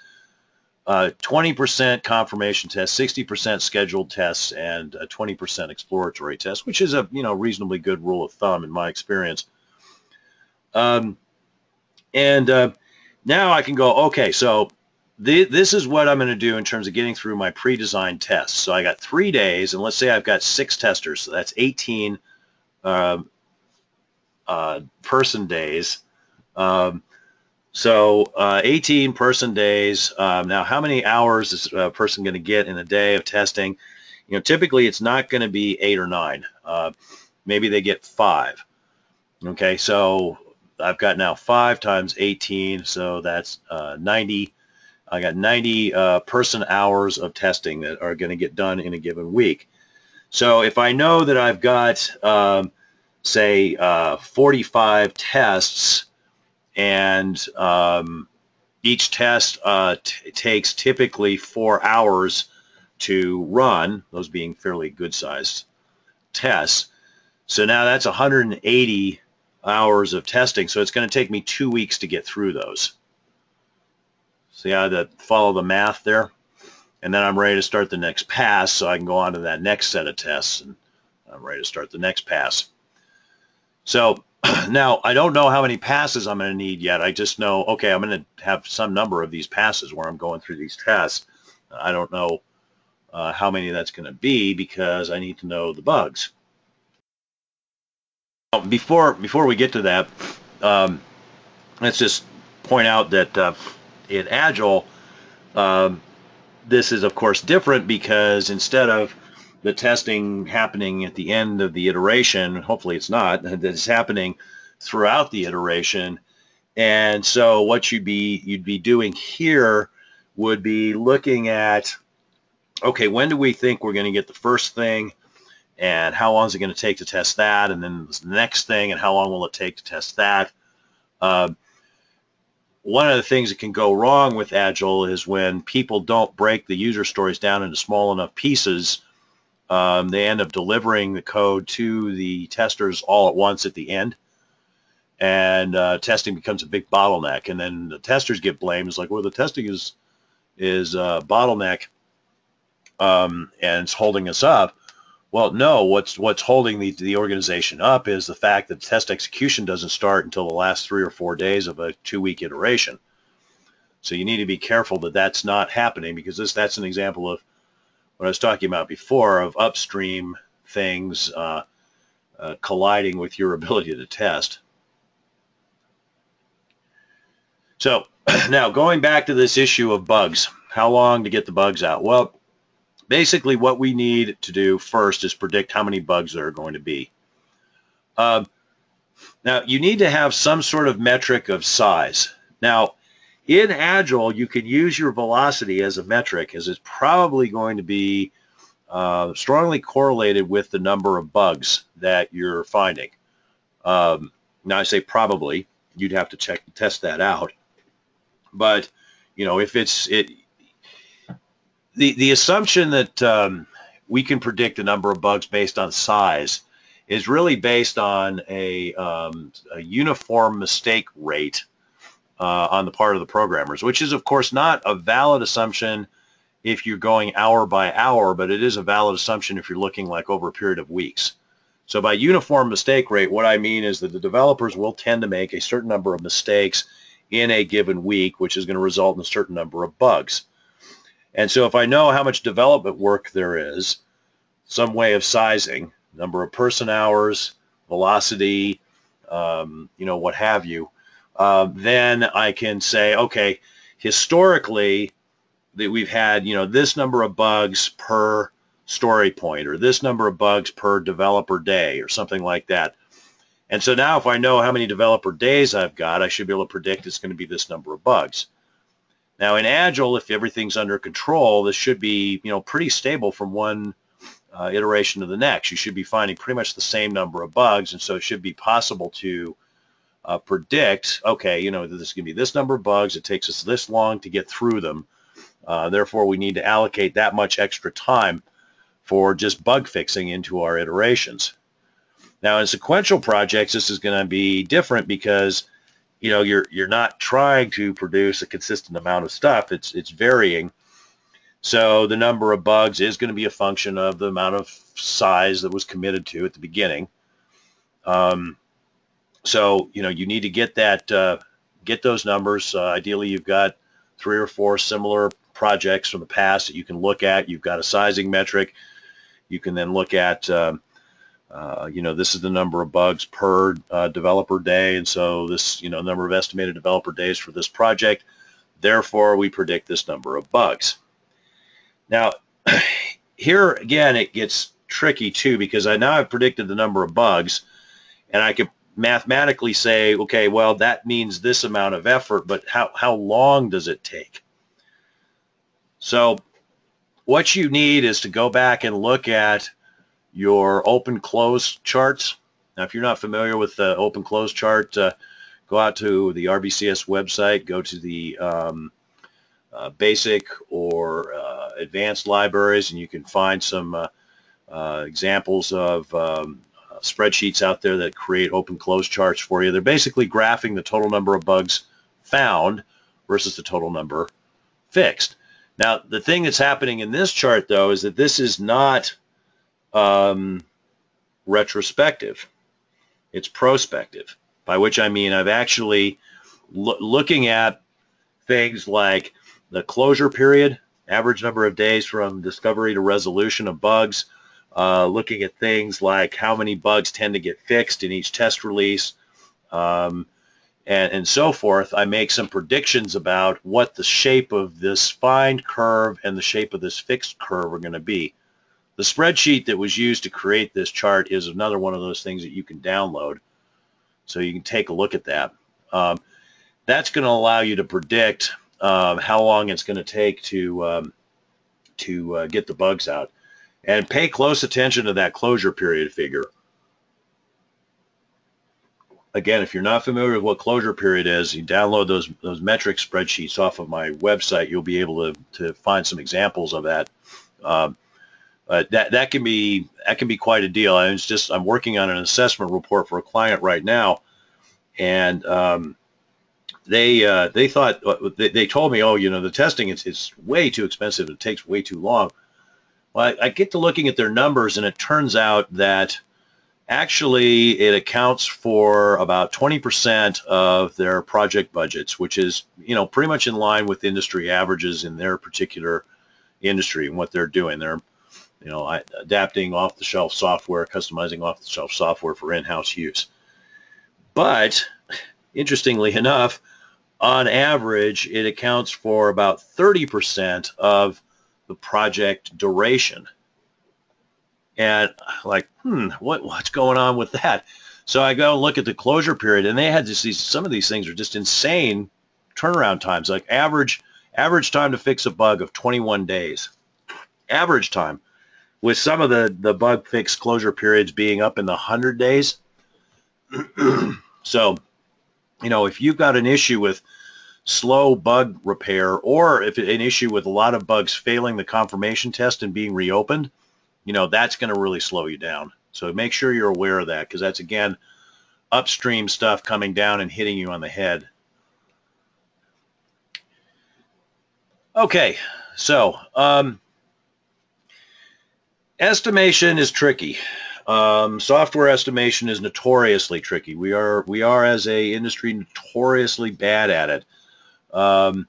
20% uh, confirmation tests, 60% scheduled tests, and 20% exploratory tests, which is a you know reasonably good rule of thumb in my experience. Um, and uh, now I can go, okay, so th this is what I'm going to do in terms of getting through my pre-designed tests. So I got three days, and let's say I've got six testers, so that's 18 uh, uh, person days. Um, so uh, 18 person days. Um, now, how many hours is a person going to get in a day of testing? You know, typically it's not going to be eight or nine. Uh, maybe they get five. Okay, so I've got now 5 times 18, so that's uh, 90. I got 90 uh, person hours of testing that are going to get done in a given week. So if I know that I've got, um, say, uh, 45 tests and um, each test uh, takes typically four hours to run, those being fairly good sized tests. So now that's 180 hours of testing. So it's going to take me two weeks to get through those. See how to follow the math there? And then I'm ready to start the next pass so I can go on to that next set of tests and I'm ready to start the next pass. So now I don't know how many passes I'm going to need yet. I just know, okay, I'm going to have some number of these passes where I'm going through these tests. I don't know uh, how many that's going to be because I need to know the bugs. Before before we get to that, um, let's just point out that uh, in Agile, um, this is of course different because instead of the testing happening at the end of the iteration, hopefully it's not, that it's happening throughout the iteration. And so what you'd be you'd be doing here would be looking at okay, when do we think we're going to get the first thing? and how long is it going to take to test that, and then the next thing, and how long will it take to test that. Uh, one of the things that can go wrong with Agile is when people don't break the user stories down into small enough pieces, um, they end up delivering the code to the testers all at once at the end, and uh, testing becomes a big bottleneck. And then the testers get blamed. It's like, well, the testing is is a bottleneck, um, and it's holding us up. Well, no, what's what's holding the, the organization up is the fact that test execution doesn't start until the last three or four days of a two-week iteration. So you need to be careful that that's not happening because this that's an example of what I was talking about before of upstream things uh, uh, colliding with your ability to test. So now going back to this issue of bugs, how long to get the bugs out? Well, basically what we need to do first is predict how many bugs there are going to be. Uh, now, you need to have some sort of metric of size. Now, in Agile, you can use your velocity as a metric as it's probably going to be uh, strongly correlated with the number of bugs that you're finding. Um, now, I say probably. You'd have to check test that out. But, you know, if it's it, the the assumption that um, we can predict the number of bugs based on size is really based on a, um, a uniform mistake rate uh, on the part of the programmers, which is of course not a valid assumption if you're going hour by hour, but it is a valid assumption if you're looking like over a period of weeks. So by uniform mistake rate, what I mean is that the developers will tend to make a certain number of mistakes in a given week, which is going to result in a certain number of bugs. And so if I know how much development work there is, some way of sizing, number of person hours, velocity, um, you know, what have you, uh, then I can say, okay, historically, that we've had, you know, this number of bugs per story point or this number of bugs per developer day or something like that. And so now if I know how many developer days I've got, I should be able to predict it's going to be this number of bugs. Now in Agile, if everything's under control, this should be you know pretty stable from one uh, iteration to the next. You should be finding pretty much the same number of bugs, and so it should be possible to uh, predict, okay, you know, this is going to be this number of bugs. It takes us this long to get through them. Uh, therefore, we need to allocate that much extra time for just bug fixing into our iterations. Now, in sequential projects, this is going to be different because you know you're you're not trying to produce a consistent amount of stuff it's it's varying so the number of bugs is going to be a function of the amount of size that was committed to at the beginning um, so you know you need to get that uh, get those numbers uh, ideally you've got three or four similar projects from the past that you can look at you've got a sizing metric you can then look at um, uh, you know, this is the number of bugs per uh, developer day, and so this, you know, number of estimated developer days for this project. Therefore, we predict this number of bugs. Now, here again, it gets tricky too because I now have predicted the number of bugs, and I could mathematically say, okay, well, that means this amount of effort, but how, how long does it take? So what you need is to go back and look at your open close charts. Now, if you're not familiar with the open close chart, uh, go out to the RBCS website, go to the um, uh, basic or uh, advanced libraries, and you can find some uh, uh, examples of um, spreadsheets out there that create open close charts for you. They're basically graphing the total number of bugs found versus the total number fixed. Now, the thing that's happening in this chart, though, is that this is not um, retrospective. It's prospective, by which I mean I've actually lo looking at things like the closure period, average number of days from discovery to resolution of bugs, uh, looking at things like how many bugs tend to get fixed in each test release, um, and, and so forth. I make some predictions about what the shape of this find curve and the shape of this fixed curve are going to be. The spreadsheet that was used to create this chart is another one of those things that you can download. So you can take a look at that. Um, that's going to allow you to predict um, how long it's going to take to um, to uh, get the bugs out. And pay close attention to that closure period figure. Again, if you're not familiar with what closure period is, you download those those metric spreadsheets off of my website. You'll be able to, to find some examples of that. Um, but that that can be that can be quite a deal. I was just I'm working on an assessment report for a client right now, and um, they uh, they thought uh, they, they told me, oh, you know, the testing is it's way too expensive. It takes way too long. Well, I, I get to looking at their numbers, and it turns out that actually it accounts for about 20% of their project budgets, which is you know pretty much in line with industry averages in their particular industry and what they're doing. They're you know, adapting off-the-shelf software, customizing off-the-shelf software for in-house use. But interestingly enough, on average, it accounts for about 30% of the project duration. And like, hmm, what, what's going on with that? So I go and look at the closure period, and they had just these. Some of these things are just insane turnaround times. Like average average time to fix a bug of 21 days. Average time with some of the, the bug fix closure periods being up in the 100 days. so, you know, if you've got an issue with slow bug repair or if an issue with a lot of bugs failing the confirmation test and being reopened, you know, that's going to really slow you down. So make sure you're aware of that because that's, again, upstream stuff coming down and hitting you on the head. Okay, so um, Estimation is tricky. Um, software estimation is notoriously tricky. We are we are as a industry notoriously bad at it. Um,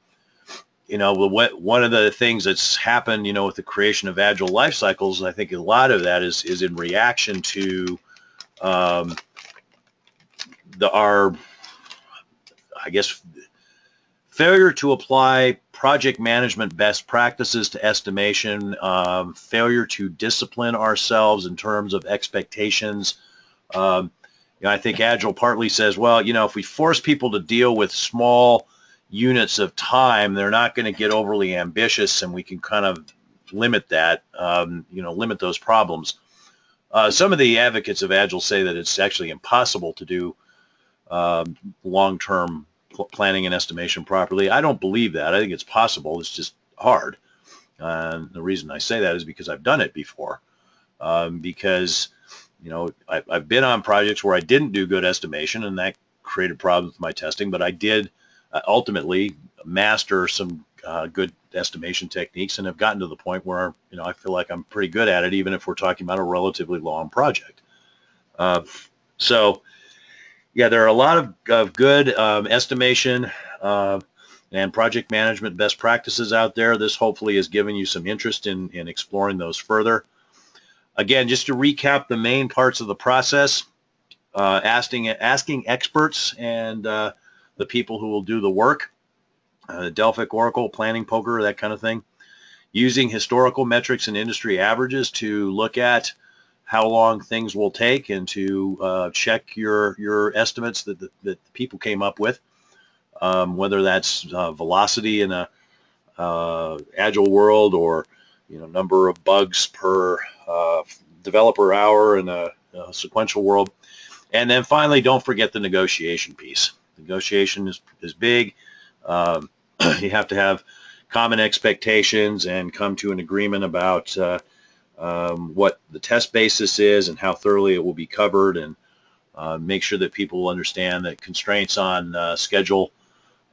you know, one of the things that's happened, you know, with the creation of agile life cycles, I think a lot of that is is in reaction to um, the our, I guess, failure to apply project management best practices to estimation, um, failure to discipline ourselves in terms of expectations. Um, you know, I think Agile partly says, well, you know, if we force people to deal with small units of time, they're not going to get overly ambitious, and we can kind of limit that, um, you know, limit those problems. Uh, some of the advocates of Agile say that it's actually impossible to do um, long-term planning and estimation properly. I don't believe that. I think it's possible. It's just hard. And the reason I say that is because I've done it before. Um, because, you know, I, I've been on projects where I didn't do good estimation and that created problems with my testing, but I did uh, ultimately master some uh, good estimation techniques and have gotten to the point where, you know, I feel like I'm pretty good at it, even if we're talking about a relatively long project. Uh, so, yeah, there are a lot of, of good um, estimation uh, and project management best practices out there. This hopefully has given you some interest in, in exploring those further. Again, just to recap the main parts of the process, uh, asking, asking experts and uh, the people who will do the work, uh, Delphic, Oracle, Planning Poker, that kind of thing. Using historical metrics and industry averages to look at how long things will take and to uh, check your your estimates that the, that the people came up with, um, whether that's uh, velocity in a uh, agile world or you know number of bugs per uh, developer hour in a, a, sequential world, and then finally don't forget the negotiation piece. Negotiation is is big. Um, you have to have common expectations and come to an agreement about uh, um, what the test basis is and how thoroughly it will be covered and uh, make sure that people understand that constraints on uh, schedule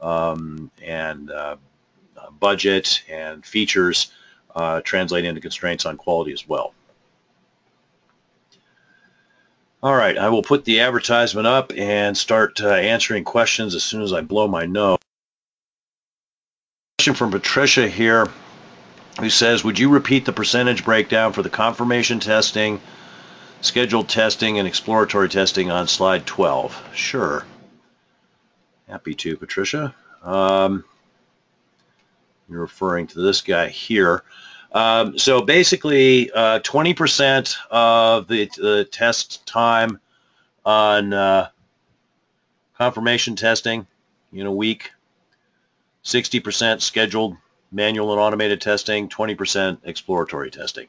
um, and uh, budget and features uh, translate into constraints on quality as well. All right, I will put the advertisement up and start uh, answering questions as soon as I blow my nose. Question from Patricia here who says, would you repeat the percentage breakdown for the confirmation testing, scheduled testing, and exploratory testing on slide 12? Sure. Happy to, Patricia. Um, you're referring to this guy here. Um, so basically, 20% uh, of the, the, test time on uh, confirmation testing in a week, 60% scheduled manual and automated testing, 20% exploratory testing.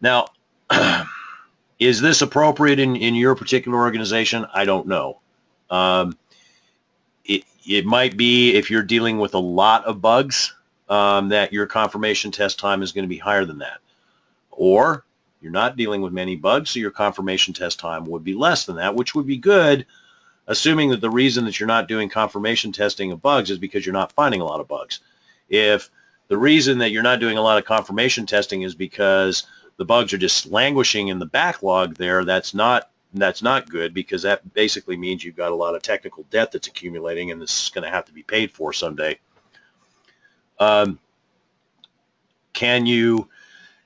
Now, is this appropriate in, in your particular organization? I don't know. Um, it, it might be if you're dealing with a lot of bugs um, that your confirmation test time is going to be higher than that. Or you're not dealing with many bugs, so your confirmation test time would be less than that, which would be good, assuming that the reason that you're not doing confirmation testing of bugs is because you're not finding a lot of bugs. If the reason that you're not doing a lot of confirmation testing is because the bugs are just languishing in the backlog there, that's not that's not good because that basically means you've got a lot of technical debt that's accumulating and this is going to have to be paid for someday. Um, can you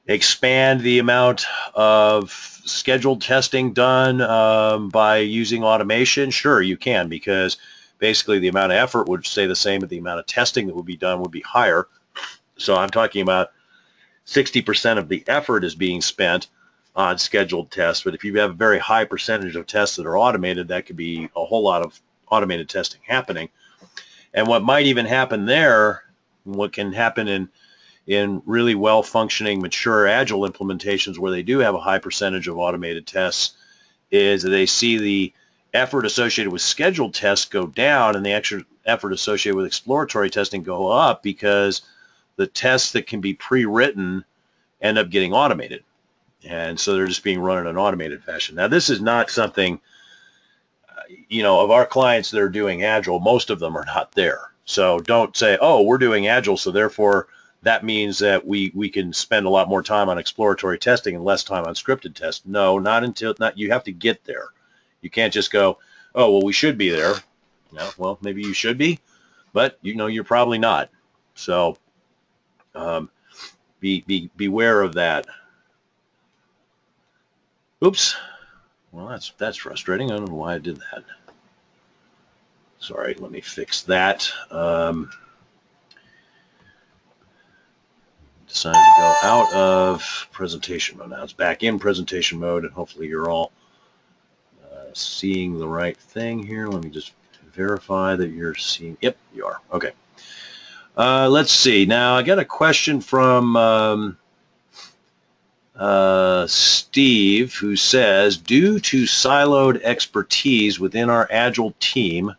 expand the amount of scheduled testing done um, by using automation? Sure, you can because basically the amount of effort would stay the same, but the amount of testing that would be done would be higher. So I'm talking about 60% of the effort is being spent on scheduled tests, but if you have a very high percentage of tests that are automated, that could be a whole lot of automated testing happening. And what might even happen there, what can happen in in really well functioning mature agile implementations where they do have a high percentage of automated tests is they see the effort associated with scheduled tests go down and the extra effort associated with exploratory testing go up because the tests that can be pre-written end up getting automated. And so they're just being run in an automated fashion. Now, this is not something, uh, you know, of our clients that are doing Agile, most of them are not there. So don't say, oh, we're doing Agile, so therefore that means that we, we can spend a lot more time on exploratory testing and less time on scripted tests. No, not until, not, you have to get there. You can't just go, oh, well, we should be there. No, well, maybe you should be, but you know, you're probably not. So um, be, be, beware of that. Oops. Well, that's, that's frustrating. I don't know why I did that. Sorry, let me fix that. Um, decided to go out of presentation mode. Now it's back in presentation mode, and hopefully you're all uh, seeing the right thing here. Let me just verify that you're seeing. Yep, you are. Okay. Uh, let's see. Now I got a question from um, uh, Steve who says, due to siloed expertise within our Agile team,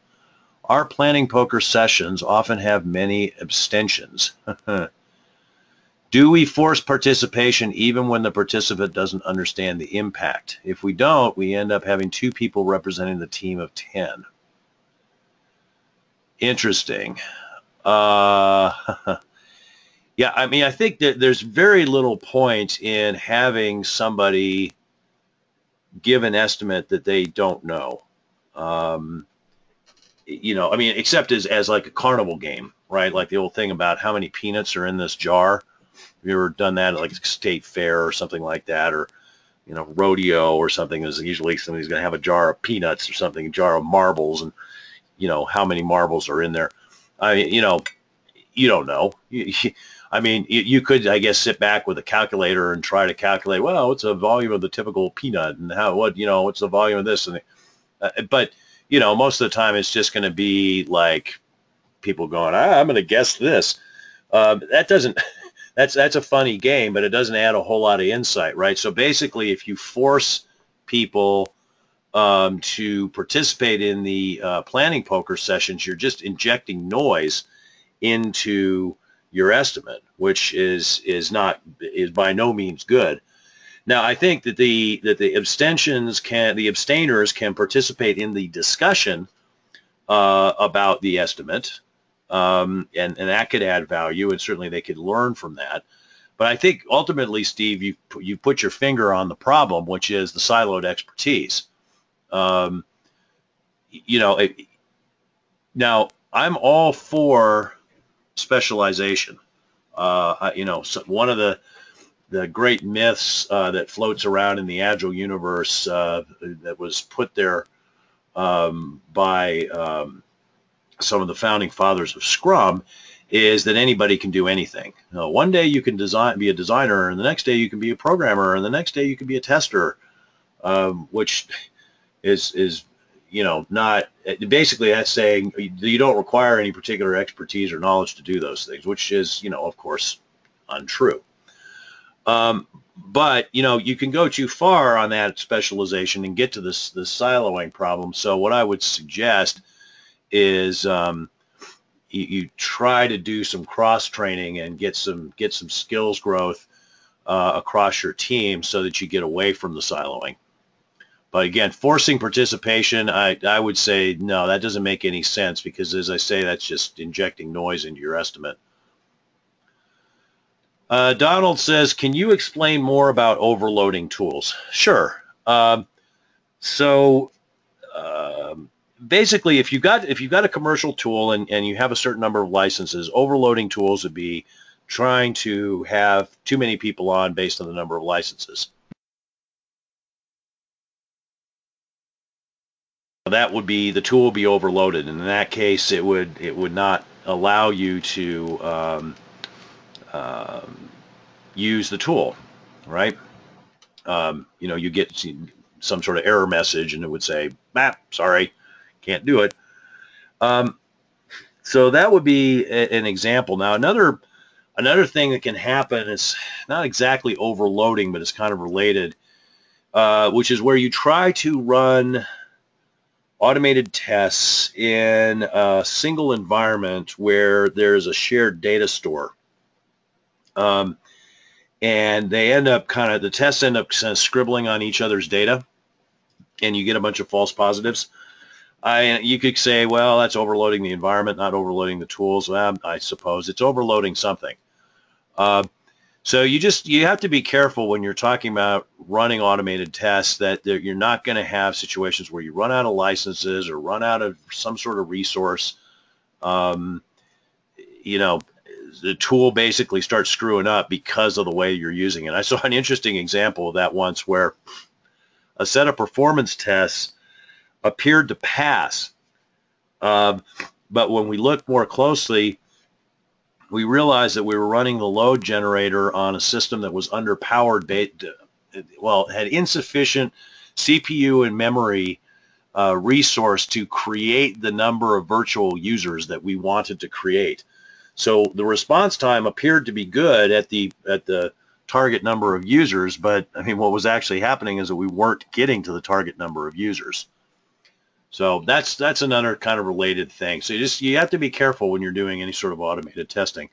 our planning poker sessions often have many abstentions. Do we force participation even when the participant doesn't understand the impact? If we don't, we end up having two people representing the team of 10. Interesting. Uh, yeah, I mean, I think that there's very little point in having somebody give an estimate that they don't know. Um, you know, I mean, except as, as like a carnival game, right? Like the old thing about how many peanuts are in this jar. Have you ever done that at like a state fair or something like that? Or, you know, rodeo or something is usually somebody's going to have a jar of peanuts or something, a jar of marbles and, you know, how many marbles are in there. I, mean, you know, you don't know. I mean, you, you, could, I guess, sit back with a calculator and try to calculate, well, what's the volume of the typical peanut and how, what, you know, what's the volume of this? And, uh, but, you know, most of the time it's just going to be like people going, ah, I'm going to guess this. Uh, that doesn't, that's, that's a funny game, but it doesn't add a whole lot of insight, right? So basically, if you force people um, to participate in the uh, planning poker sessions, you're just injecting noise into your estimate, which is is not is by no means good. Now, I think that the that the abstentions can the abstainers can participate in the discussion uh, about the estimate, um, and and that could add value, and certainly they could learn from that. But I think ultimately, Steve, you you put your finger on the problem, which is the siloed expertise. Um, you know, it, now I'm all for specialization. Uh, you know, one of the the great myths uh, that floats around in the agile universe uh, that was put there um, by um, some of the founding fathers of Scrum is that anybody can do anything. One day you can design, be a designer, and the next day you can be a programmer, and the next day you can be a tester, um, which is is you know not basically that's saying you don't require any particular expertise or knowledge to do those things, which is you know of course untrue. Um, but you know you can go too far on that specialization and get to this the siloing problem. So what I would suggest is um, you, you, try to do some cross training and get some get some skills growth uh, across your team so that you get away from the siloing. But again, forcing participation, I, I would say no, that doesn't make any sense because as I say, that's just injecting noise into your estimate. Uh, Donald says, can you explain more about overloading tools? Sure. Um, so um, basically, if you've got if you've got a commercial tool and, and you have a certain number of licenses, overloading tools would be trying to have too many people on based on the number of licenses. that would be the tool would be overloaded and in that case it would it would not allow you to um, uh, use the tool right? Um, you know you get some sort of error message and it would say map sorry can't do it. Um, so that would be a, an example. Now another another thing that can happen is not exactly overloading but it's kind of related uh, which is where you try to run automated tests in a single environment where there's a shared data store. Um, and they end up kind of, the tests end up kind of scribbling on each other's data and you get a bunch of false positives. I, you could say, well, that's overloading the environment, not overloading the tools. Well, I suppose it's overloading something. Uh, so you just you have to be careful when you're talking about running automated tests that you're not going to have situations where you run out of licenses or run out of some sort of resource. Um, you know, the tool basically starts screwing up because of the way you're using it. I saw an interesting example of that once where a set of performance tests appeared to pass, um, but when we looked more closely, we realized that we were running the load generator on a system that was underpowered, well, had insufficient CPU and memory uh, resource to create the number of virtual users that we wanted to create. So the response time appeared to be good at the at the target number of users, but I mean, what was actually happening is that we weren't getting to the target number of users. So that's that's another kind of related thing. So you just you have to be careful when you're doing any sort of automated testing.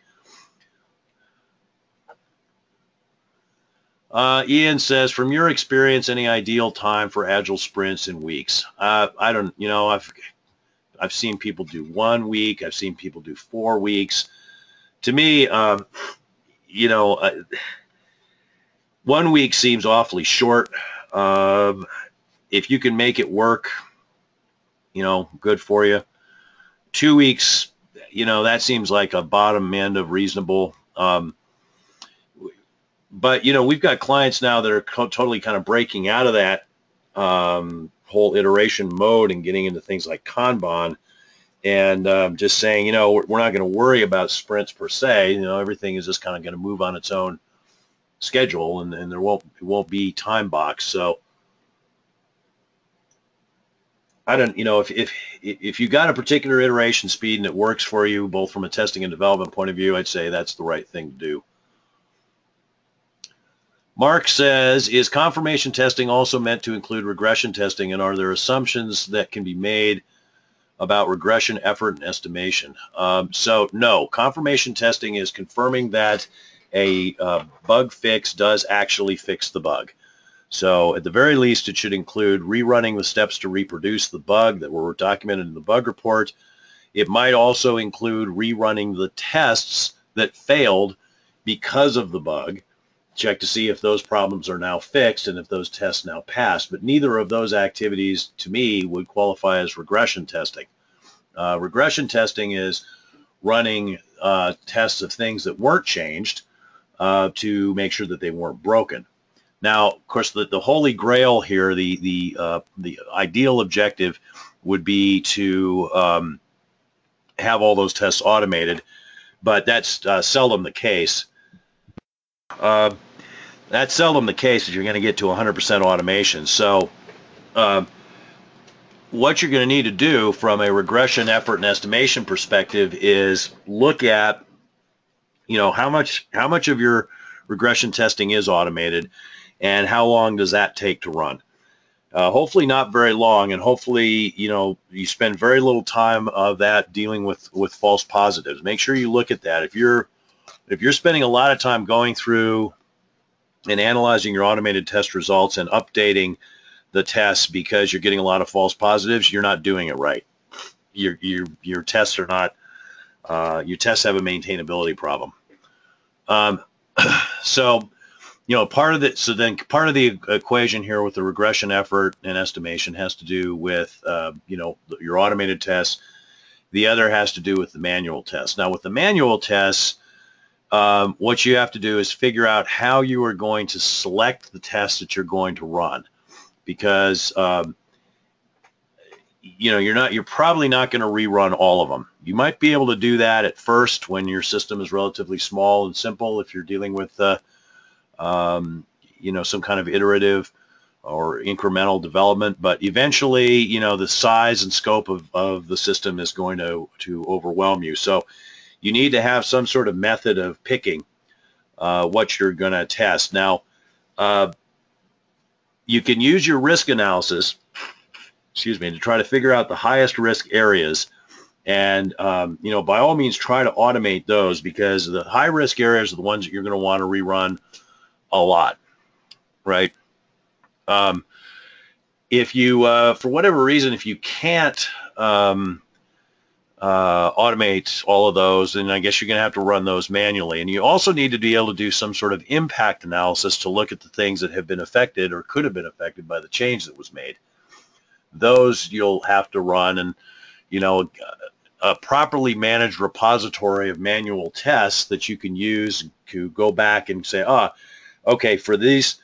Uh, Ian says, from your experience, any ideal time for agile sprints in weeks? Uh, I don't, you know, I've I've seen people do one week. I've seen people do four weeks. To me, um, you know, uh, one week seems awfully short. Um, if you can make it work, you know, good for you. Two weeks, you know, that seems like a bottom end of reasonable. Um, but you know, we've got clients now that are co- totally kind of breaking out of that um, whole iteration mode and getting into things like Kanban. and um, just saying, you know, we're, not going to worry about sprints per se. You know, everything is just kind of going to move on its own schedule, and, and there won't it won't be time box. So I don't, you know, if if if you got a particular iteration speed and it works for you, both from a testing and development point of view, I'd say that's the right thing to do. Mark says, is confirmation testing also meant to include regression testing, and are there assumptions that can be made about regression effort and estimation? Um, so no, confirmation testing is confirming that a uh, bug fix does actually fix the bug. So at the very least, it should include rerunning the steps to reproduce the bug that were documented in the bug report. It might also include rerunning the tests that failed because of the bug check to see if those problems are now fixed and if those tests now pass. But neither of those activities, to me, would qualify as regression testing. Uh, regression testing is running uh, tests of things that weren't changed uh, to make sure that they weren't broken. Now, of course, the, the holy grail here, the the uh, the ideal objective would be to um, have all those tests automated, but that's uh, seldom the case. Uh, that's seldom the case if you're going to get to 100% automation. So uh, what you're going to need to do from a regression effort and estimation perspective is look at, you know, how much how much of your regression testing is automated and how long does that take to run. Uh, hopefully not very long and hopefully you know you spend very little time of that dealing with with false positives make sure you look at that if you're if you're spending a lot of time going through and analyzing your automated test results and updating the tests because you're getting a lot of false positives, you're not doing it right. Your your your tests are not uh, your tests have a maintainability problem. Um, so you know part of the so then part of the equation here with the regression effort and estimation has to do with uh, you know your automated tests. The other has to do with the manual tests. Now with the manual tests, um, what you have to do is figure out how you are going to select the tests that you're going to run. Because um, you know you're not you're probably not going to rerun all of them. You might be able to do that at first when your system is relatively small and simple if you're dealing with uh, um, you know some kind of iterative or incremental development. But eventually you know the size and scope of, of the system is going to to overwhelm you. So you need to have some sort of method of picking uh, what you're going to test. Now, uh, you can use your risk analysis, excuse me, to try to figure out the highest risk areas. And, um, you know, by all means, try to automate those because the high risk areas are the ones that you're going to want to rerun a lot, right? Um, if you, uh, for whatever reason, if you can't um, uh, automate all of those, and I guess you're going to have to run those manually. And you also need to be able to do some sort of impact analysis to look at the things that have been affected or could have been affected by the change that was made. Those you'll have to run, and you know, a properly managed repository of manual tests that you can use to go back and say, ah, okay, for these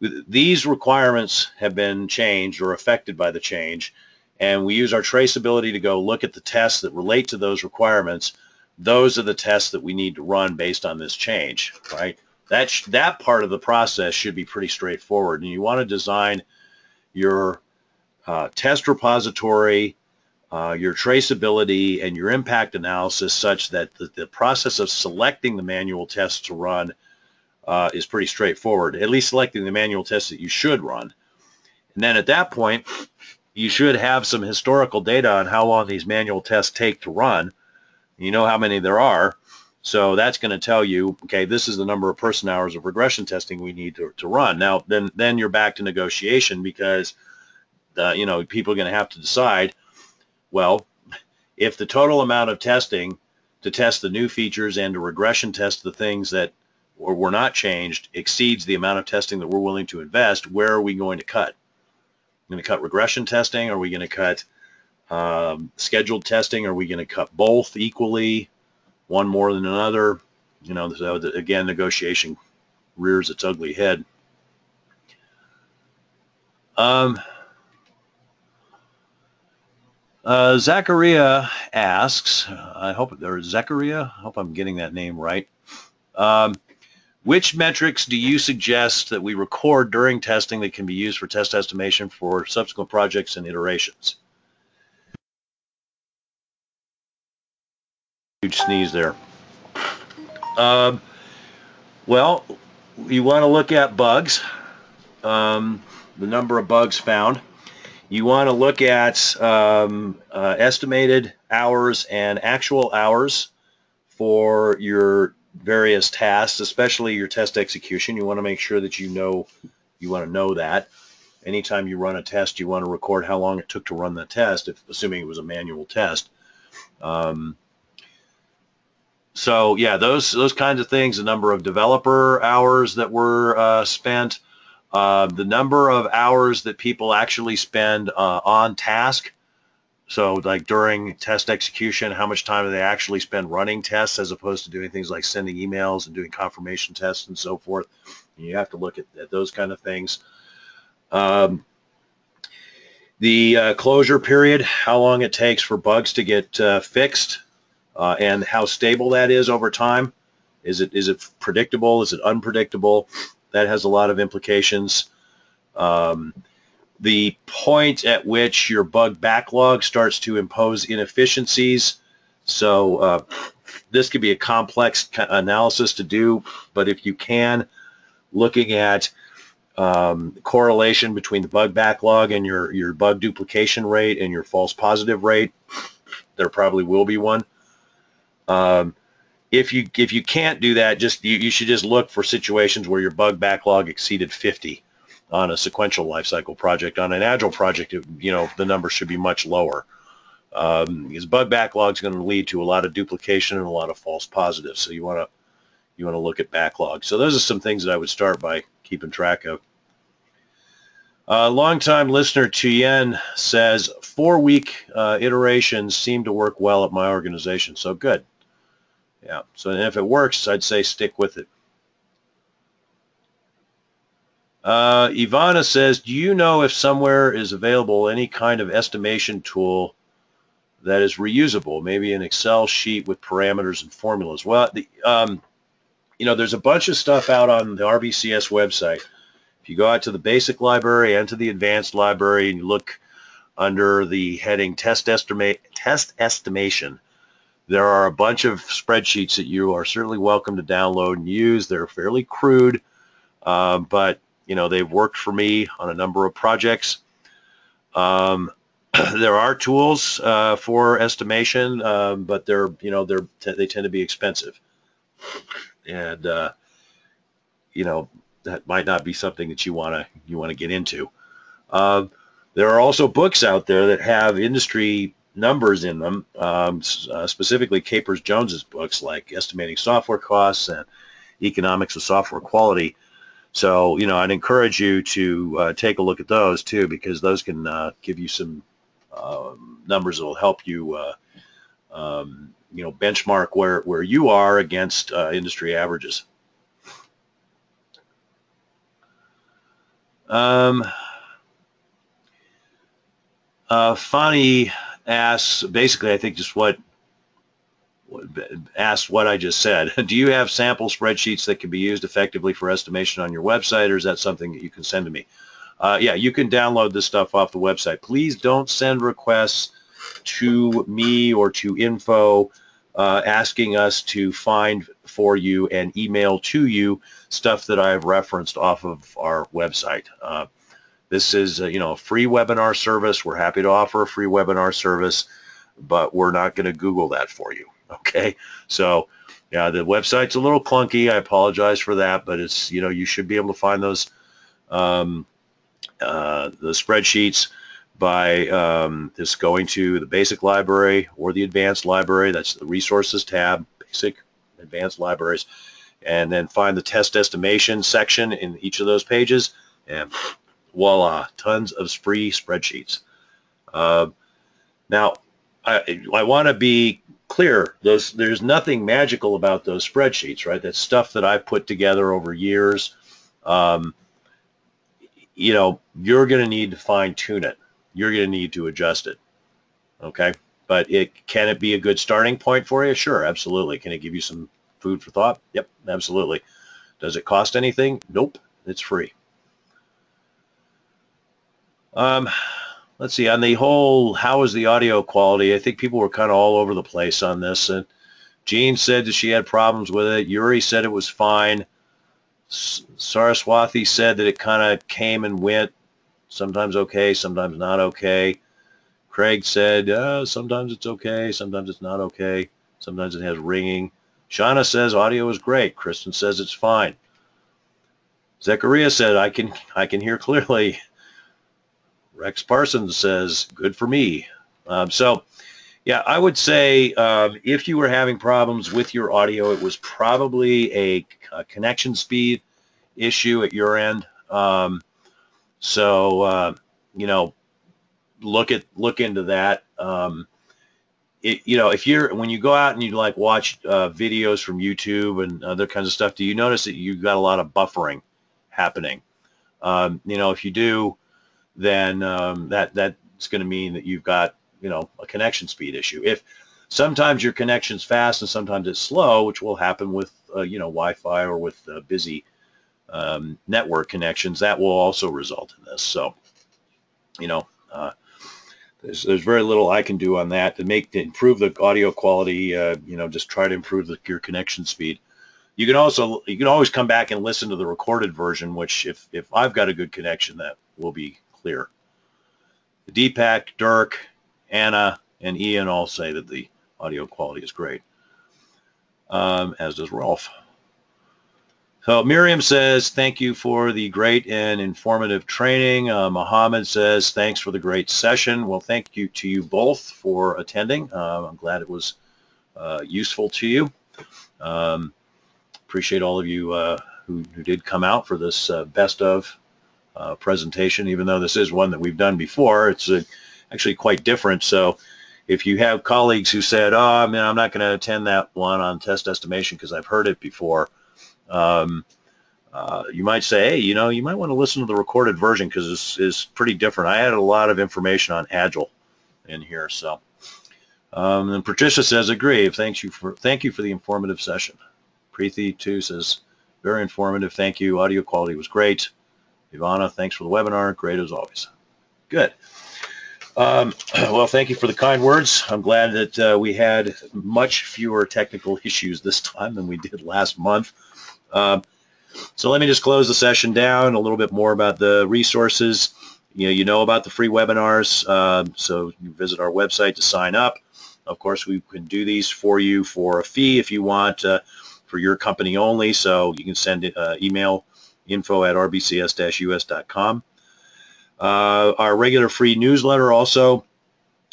these requirements have been changed or affected by the change and we use our traceability to go look at the tests that relate to those requirements. Those are the tests that we need to run based on this change, right? That, that part of the process should be pretty straightforward. And you want to design your uh, test repository, uh, your traceability, and your impact analysis such that the, the, process of selecting the manual tests to run uh, is pretty straightforward, at least selecting the manual tests that you should run. And then at that point, you should have some historical data on how long these manual tests take to run. You know how many there are. So that's going to tell you, okay, this is the number of person hours of regression testing we need to, to run. Now, then, then you're back to negotiation because, the, you know, people are going to have to decide, well, if the total amount of testing to test the new features and to regression test the things that were, were not changed exceeds the amount of testing that we're willing to invest, where are we going to cut? Going to cut regression testing? Are we going to cut um, scheduled testing? Are we going to cut both equally, one more than another? You know, so the, again, negotiation rears its ugly head. Um, Uh, Zachariah asks, I hope, there is Zachariah, I hope I'm getting that name right. Um, which metrics do you suggest that we record during testing that can be used for test estimation for subsequent projects and iterations? Huge sneeze there. Um, well, you want to look at bugs, um, the number of bugs found. You want to look at um, uh, estimated hours and actual hours for your various tasks, especially your test execution. You want to make sure that you know you want to know that. Anytime you run a test, you want to record how long it took to run the test, if assuming it was a manual test. Um, so yeah, those those kinds of things. The number of developer hours that were uh, spent, uh, the number of hours that people actually spend uh, on task so like during test execution, how much time do they actually spend running tests as opposed to doing things like sending emails and doing confirmation tests and so forth? You have to look at, at those kind of things. Um, the uh, closure period, how long it takes for bugs to get uh, fixed, uh, and how stable that is over time. Is it is it predictable? Is it unpredictable? That has a lot of implications. Um, the point at which your bug backlog starts to impose inefficiencies. So uh, this could be a complex analysis to do, but if you can, looking at um, correlation between the bug backlog and your, your bug duplication rate and your false positive rate, there probably will be one. Um, if you if you can't do that, just you, you should just look for situations where your bug backlog exceeded 50 on a sequential lifecycle project. On an agile project, you know, the number should be much lower. Um, because bug backlog is going to lead to a lot of duplication and a lot of false positives. So you want to you want to look at backlog. So those are some things that I would start by keeping track of. A Uh, longtime listener Tuyen says four-week uh, iterations seem to work well at my organization. So good. Yeah. So if it works, I'd say stick with it. Uh, Ivana says, do you know if somewhere is available any kind of estimation tool that is reusable, maybe an Excel sheet with parameters and formulas? Well, the, um, you know, there's a bunch of stuff out on the RBCS website. If you go out to the basic library and to the advanced library and you look under the heading test, estimate, test estimation, there are a bunch of spreadsheets that you are certainly welcome to download and use. They're fairly crude, uh, but you know, they've worked for me on a number of projects. Um, there are tools uh, for estimation, um, but they're, you know, they're they tend to be expensive, and uh, you know that might not be something that you want to you want to get into. Uh, there are also books out there that have industry numbers in them, um, uh, specifically Capers Jones's books like Estimating Software Costs and Economics of Software Quality so, you know, I'd encourage you to uh, take a look at those too, because those can uh, give you some uh, numbers that will help you, uh, um, you know, benchmark where, where you are against uh, industry averages. Um, uh, Fani asks, basically, I think just what asked what I just said. Do you have sample spreadsheets that can be used effectively for estimation on your website, or is that something that you can send to me? Uh, yeah, you can download this stuff off the website. Please don't send requests to me or to info uh, asking us to find for you and email to you stuff that I've referenced off of our website. Uh, this is, you know, a free webinar service. We're happy to offer a free webinar service, but we're not going to Google that for you. Okay, so yeah, the website's a little clunky. I apologize for that, but it's you know you should be able to find those um, uh, the spreadsheets by um, just going to the basic library or the advanced library. That's the resources tab, basic, advanced libraries, and then find the test estimation section in each of those pages, and voila, tons of free spreadsheets. Uh, now, I, I want to be clear. Those there's nothing magical about those spreadsheets, right? That's stuff that I've put together over years. Um, you know, you're going to need to fine tune it. You're going to need to adjust it. Okay, but it can it be a good starting point for you? Sure, absolutely. Can it give you some food for thought? Yep, absolutely. Does it cost anything? Nope, it's free. Um, let's see on the whole how is the audio quality? I think people were kind of all over the place on this and jean said that she had problems with it. Yuri said it was fine. Saraswathi said that it kind of came and went sometimes okay sometimes not okay. Craig said uh, sometimes it's okay sometimes it's not okay sometimes it has ringing. Shauna says audio is great kristen says it's fine. Zachariah said i can i can hear clearly Rex Parsons says, good for me. Um, so, yeah, I would say um, if you were having problems with your audio, it was probably a, a connection speed issue at your end. Um, so, uh, you know, look at look into that. Um, it, you know, if you're when you go out and you like watch uh, videos from YouTube and other kinds of stuff, do you notice that you've got a lot of buffering happening? Um, you know, if you do, then um, that that's going to mean that you've got you know a connection speed issue. If sometimes your connection's fast and sometimes it's slow, which will happen with uh, you know Wi-Fi or with uh, busy um, network connections, that will also result in this. So you know. Uh, there's, there's very little I can do on that to make to improve the audio quality. Uh, you know, just try to improve the, your connection speed. You can also you can always come back and listen to the recorded version, which if if I've got a good connection, that will be clear. Deepak, Dirk, Anna, and Ian all say that the audio quality is great, um, as does Rolf. So Miriam says, thank you for the great and informative training. Uh, Mohammed says, thanks for the great session. Well, thank you to you both for attending. Uh, I'm glad it was uh, useful to you. Um, appreciate all of you uh, who, who, did come out for this uh, best of uh, presentation, even though this is one that we've done before. It's uh, actually quite different. So if you have colleagues who said, oh, I mean, I'm not going to attend that one on test estimation because I've heard it before, um, uh, you might say, hey, you know, you might want to listen to the recorded version because this is pretty different. I had a lot of information on Agile in here. So, um, and Patricia says, agree. Thanks you for, thank you for the informative session. Preeti too says, very informative. Thank you. Audio quality was great. Ivana, thanks for the webinar. Great as always. Good. Um, well, thank you for the kind words. I'm glad that uh, we had much fewer technical issues this time than we did last month. Um, so let me just close the session down a little bit more about the resources. You know, you know about the free webinars, uh, so you visit our website to sign up. Of course, we can do these for you for a fee if you want, uh, for your company only. So you can send uh, email info at rbcs-us.com. Uh, our regular free newsletter also,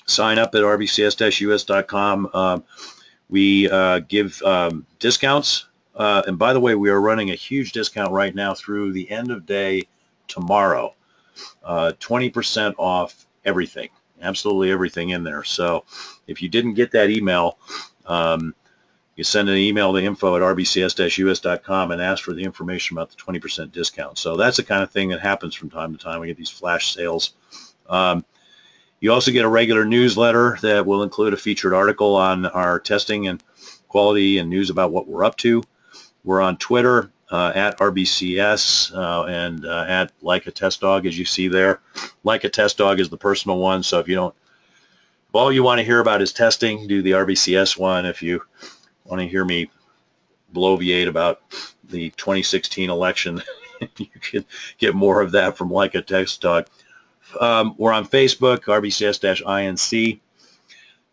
sign up at rbcs-us.com. Um, we uh, give um, discounts. Uh, and by the way, we are running a huge discount right now through the end of day tomorrow. 20% uh, off everything, absolutely everything in there. So if you didn't get that email, um, you send an email to info at rbcs-us.com and ask for the information about the 20% discount. So that's the kind of thing that happens from time to time. We get these flash sales. Um, you also get a regular newsletter that will include a featured article on our testing and quality and news about what we're up to. We're on Twitter uh, at RBCS uh, and uh, at Laika Test Dog, as you see there. Laika Test Dog is the personal one, so if you don't, if all you want to hear about is testing, do the RBCS one. If you want to hear me bloviate about the 2016 election, you can get more of that from Laika Test Dog. Um, we're on Facebook, RBCS-INC.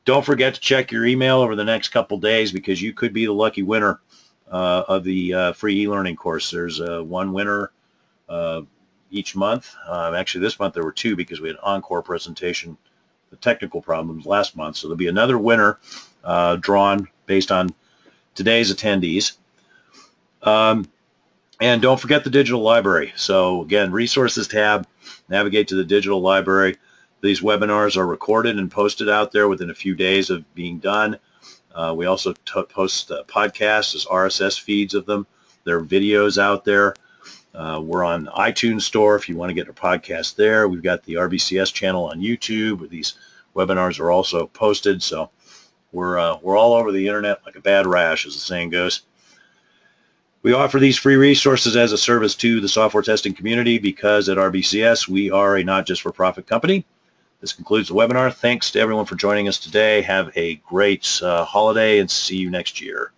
Don't forget to check your email over the next couple days because you could be the lucky winner uh, of the uh, free e-learning course. There's uh, one winner uh, each month. Uh, actually, this month there were two because we had an encore presentation, the technical problems last month. So there'll be another winner uh, drawn based on today's attendees. Um, and don't forget the digital library. So again, resources tab, navigate to the digital library. These webinars are recorded and posted out there within a few days of being done. Uh, we also post uh, podcasts as RSS feeds of them. There are videos out there. Uh, we're on iTunes Store if you want to get a podcast there. We've got the RBCS channel on YouTube these webinars are also posted. So we're, uh, we're all over the internet like a bad rash, as the saying goes. We offer these free resources as a service to the software testing community because at RBCS we are a not just for profit company. This concludes the webinar. Thanks to everyone for joining us today. Have a great uh, holiday and see you next year.